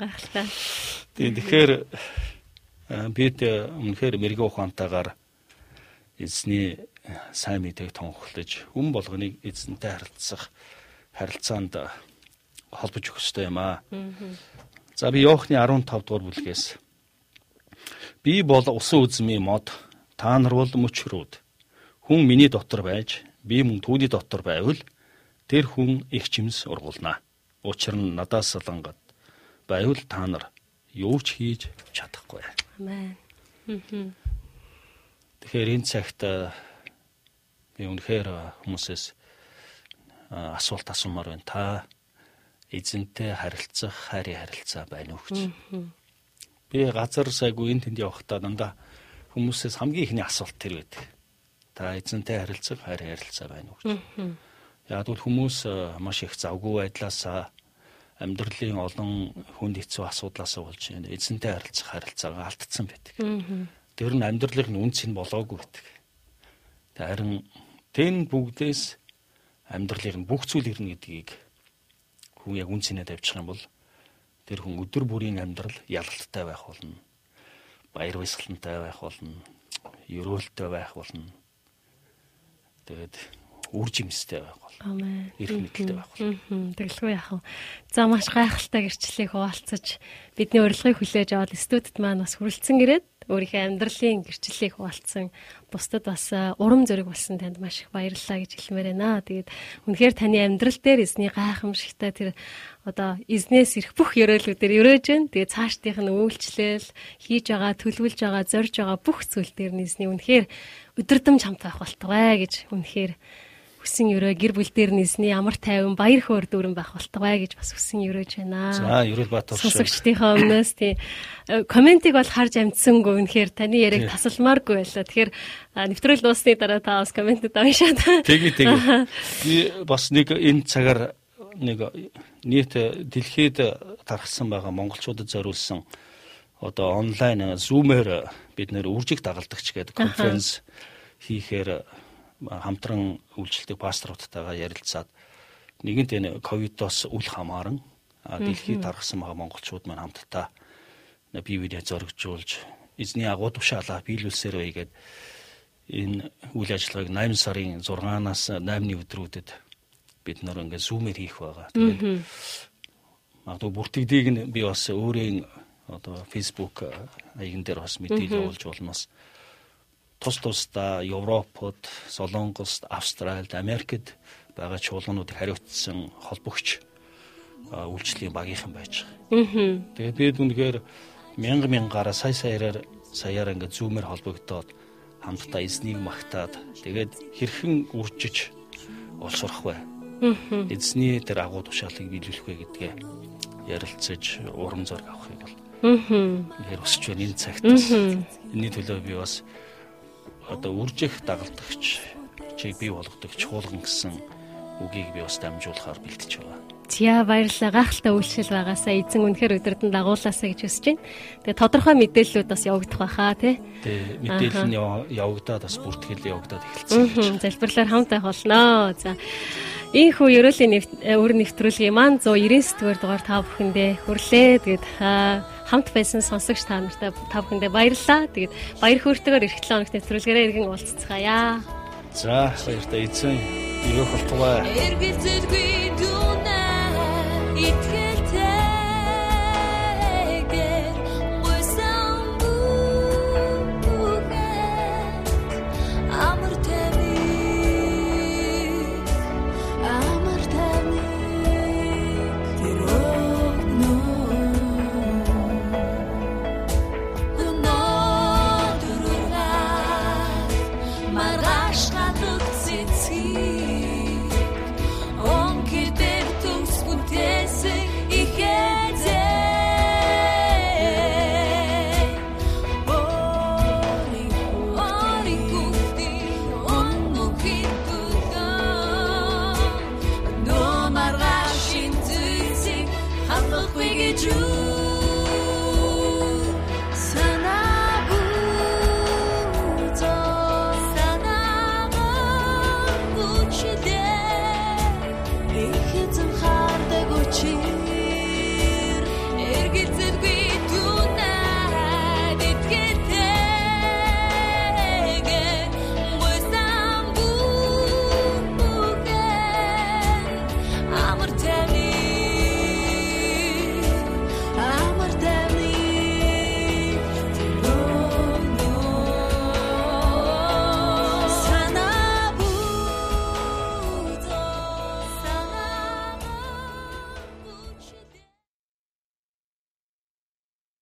Гахалтай. Тэгэхээр бид үнэхээр мэрэгэн ухаантайгаар эзний сайн мэдээг тунхаглаж хүн болгоныг эзэнтэй харилцах харилцаанд холбож өгөх ёстой юм аа. За би Иохны 15 дугаар бүлгээс би бол усан үзмийн мод та нар бол мөчрүүд хүн миний дотор байж би мөн түүний дотор байвал тэр хүн их чимс ургуулна. Учир нь надаас салангад байвал та нар юу ч хийж чадахгүй. Амен. Тэгэхээр энэ цагт би үнэхээр хүмүүсээс асуулт асуумаар байна. Та эзэнтэй харилцах хайрын харилцаа байна уу гэж. Би газар сайгүй энэ тэнд явахдаа дандаа хүмүүсээс хамгийн ихний асуулт тэр байдаг. Та эзэнтэй харилцах хайрын харилцаа байна уу гэж. Яг бол хүмүүс маш их завгүй байдлаас амьдралын олон хүнд хэцүү асуудлаас болж байна. Эзэнтэй харилцах харилцаагаа алдсан байдаг. Тэр нь амьдралын үнц нь болоогүй байдаг. Харин тэн бүгдээс амьдралын бүх зүйл ирнэ гэдгийг хүн яг үнцнээ тавьчих юм бол тэр хүн өдөр бүрийн амьдрал ялалттай байх болно. Баяр баясгалантай байх болно. Ерөөлтэй байх болно. Тэгээд үр жимстэй байх болно. Амен. Ирэх мэдлэлтэй байх болно. Тэгэлгүй яах вэ? За маш гайхалтай гэрчлэлийг хуваалцаж бидний урилгыг хүлээж аваад студид маань бас хүрэлцэн ирээд өөрийнхөө амьдралын гэрчлэлийг хуваалцсан бусдад бас урам зориг болсон танд маш их баярлалаа гэж хэлмээр байна. Тэгээд үнэхээр таны амьдрал дээр эзний гайхамшигтай тэр одоо эзнээс ирэх бүх ёроолуудээр өрөөж байна. Тэгээд цаашдынх нь үйлчлэл хийж байгаа, төлөвлөж байгаа, зорж байгаа бүх зүйл дээр нь эзний үнэхээр өдөрдөм чамт байх болтугай гэж үнэхээр хүсэн өрөө гэр бүл дээр нийсний амар тайван баяр хөөр дүүрэн байх болтугай гэж бас хүсэн өрөөж байна. За, Ерөөл Баатар шиг. Сонсогчдийнхоо өмнөөс тий комментиг бол харж амжсангүй үнэхээр таны яриаг тасалмааргүй байлаа. Тэгэхээр нэвтрүүл дуусны дараа та бас комментэд уншаад. Тэгье тэгье. Би бас нэг энэ цагаар нэг нийт дэлхийд тархсан байгаа монголчуудад зориулсан одоо онлайн зумээр бид нэр үржиг дагалдагч гэдэг конференц хийхээр хамтран үйлчлдэг пасторуудтайгаа ярилцаад нэгэнт энэ ковидоос үл хамааран дэлхийд тархсан байгаа монголчууд маань хамтдаа бие биенээ зоригжуулж эзний агуу тушаалаа биелүүлсээр байгээд энэ үйл ажиллагааг 8 сарын 6-наас 8-ны өдрүүдэд бид нар ингээд зумээр хийх байгаа. Тэгээд магадгүй бүртгэдийг нь би бас өөрийн одоо Facebook хаягн дээр бас мэдээлэл явуулж болноос тус тусдаа Европод, Солонгост, Австральд, Америкт байгаа чуулгануудыг хариуцсан холбогч үйлчлэлийн багийнхан байж байгаа. Тэгээд бид үнэхээр мянга мянгаараа сая саяараар саяар ингээд зүүмээр холбогдоод хамтдаа эзнийг магтаад тэгээд хэрхэн үржиж олшрох вэ? Эзний тэр агуу тушаалыг биелүүлэх вэ гэдгээ ярилцаж урам зориг авахыг бол. Аа. хүсэж байна энэ цагт. Энийний төлөө би бас одоо үржих дагалдагч чиг бий болгодог чуулган гэсэн үгийг би бас дамжуулахаар бэлтэж байгаа. За баярлалаа. Гайхалтай үйлчлэл байгаасаа эзэн үнэхээр өдөртөн дагуулаасаа гэж хүсэж байна. Тэгээ тодорхой мэдээллүүд бас явагдах байхаа тий. Тэгээ мэдээлэл нь явагдаад бас бүртгэл явагдаад эхэлсэн. Залбирлаар хамт байх болноо. За Ийхүү ерөөлийн өр нэвтрүүлгийн маань 199 дугаар дугаар та бүхэндээ хүрлээ. Тэгээд хамт байсан сонсогч та нартай та бүхэндээ баярлалаа. Тэгээд баяр хөөртэйгээр эх 7 хоногт нэвтрүүлгээрээ иргэн уулзцгаая. За баяртай эзэн өрөөх болтугай. Эргэл зэргүй дүнэ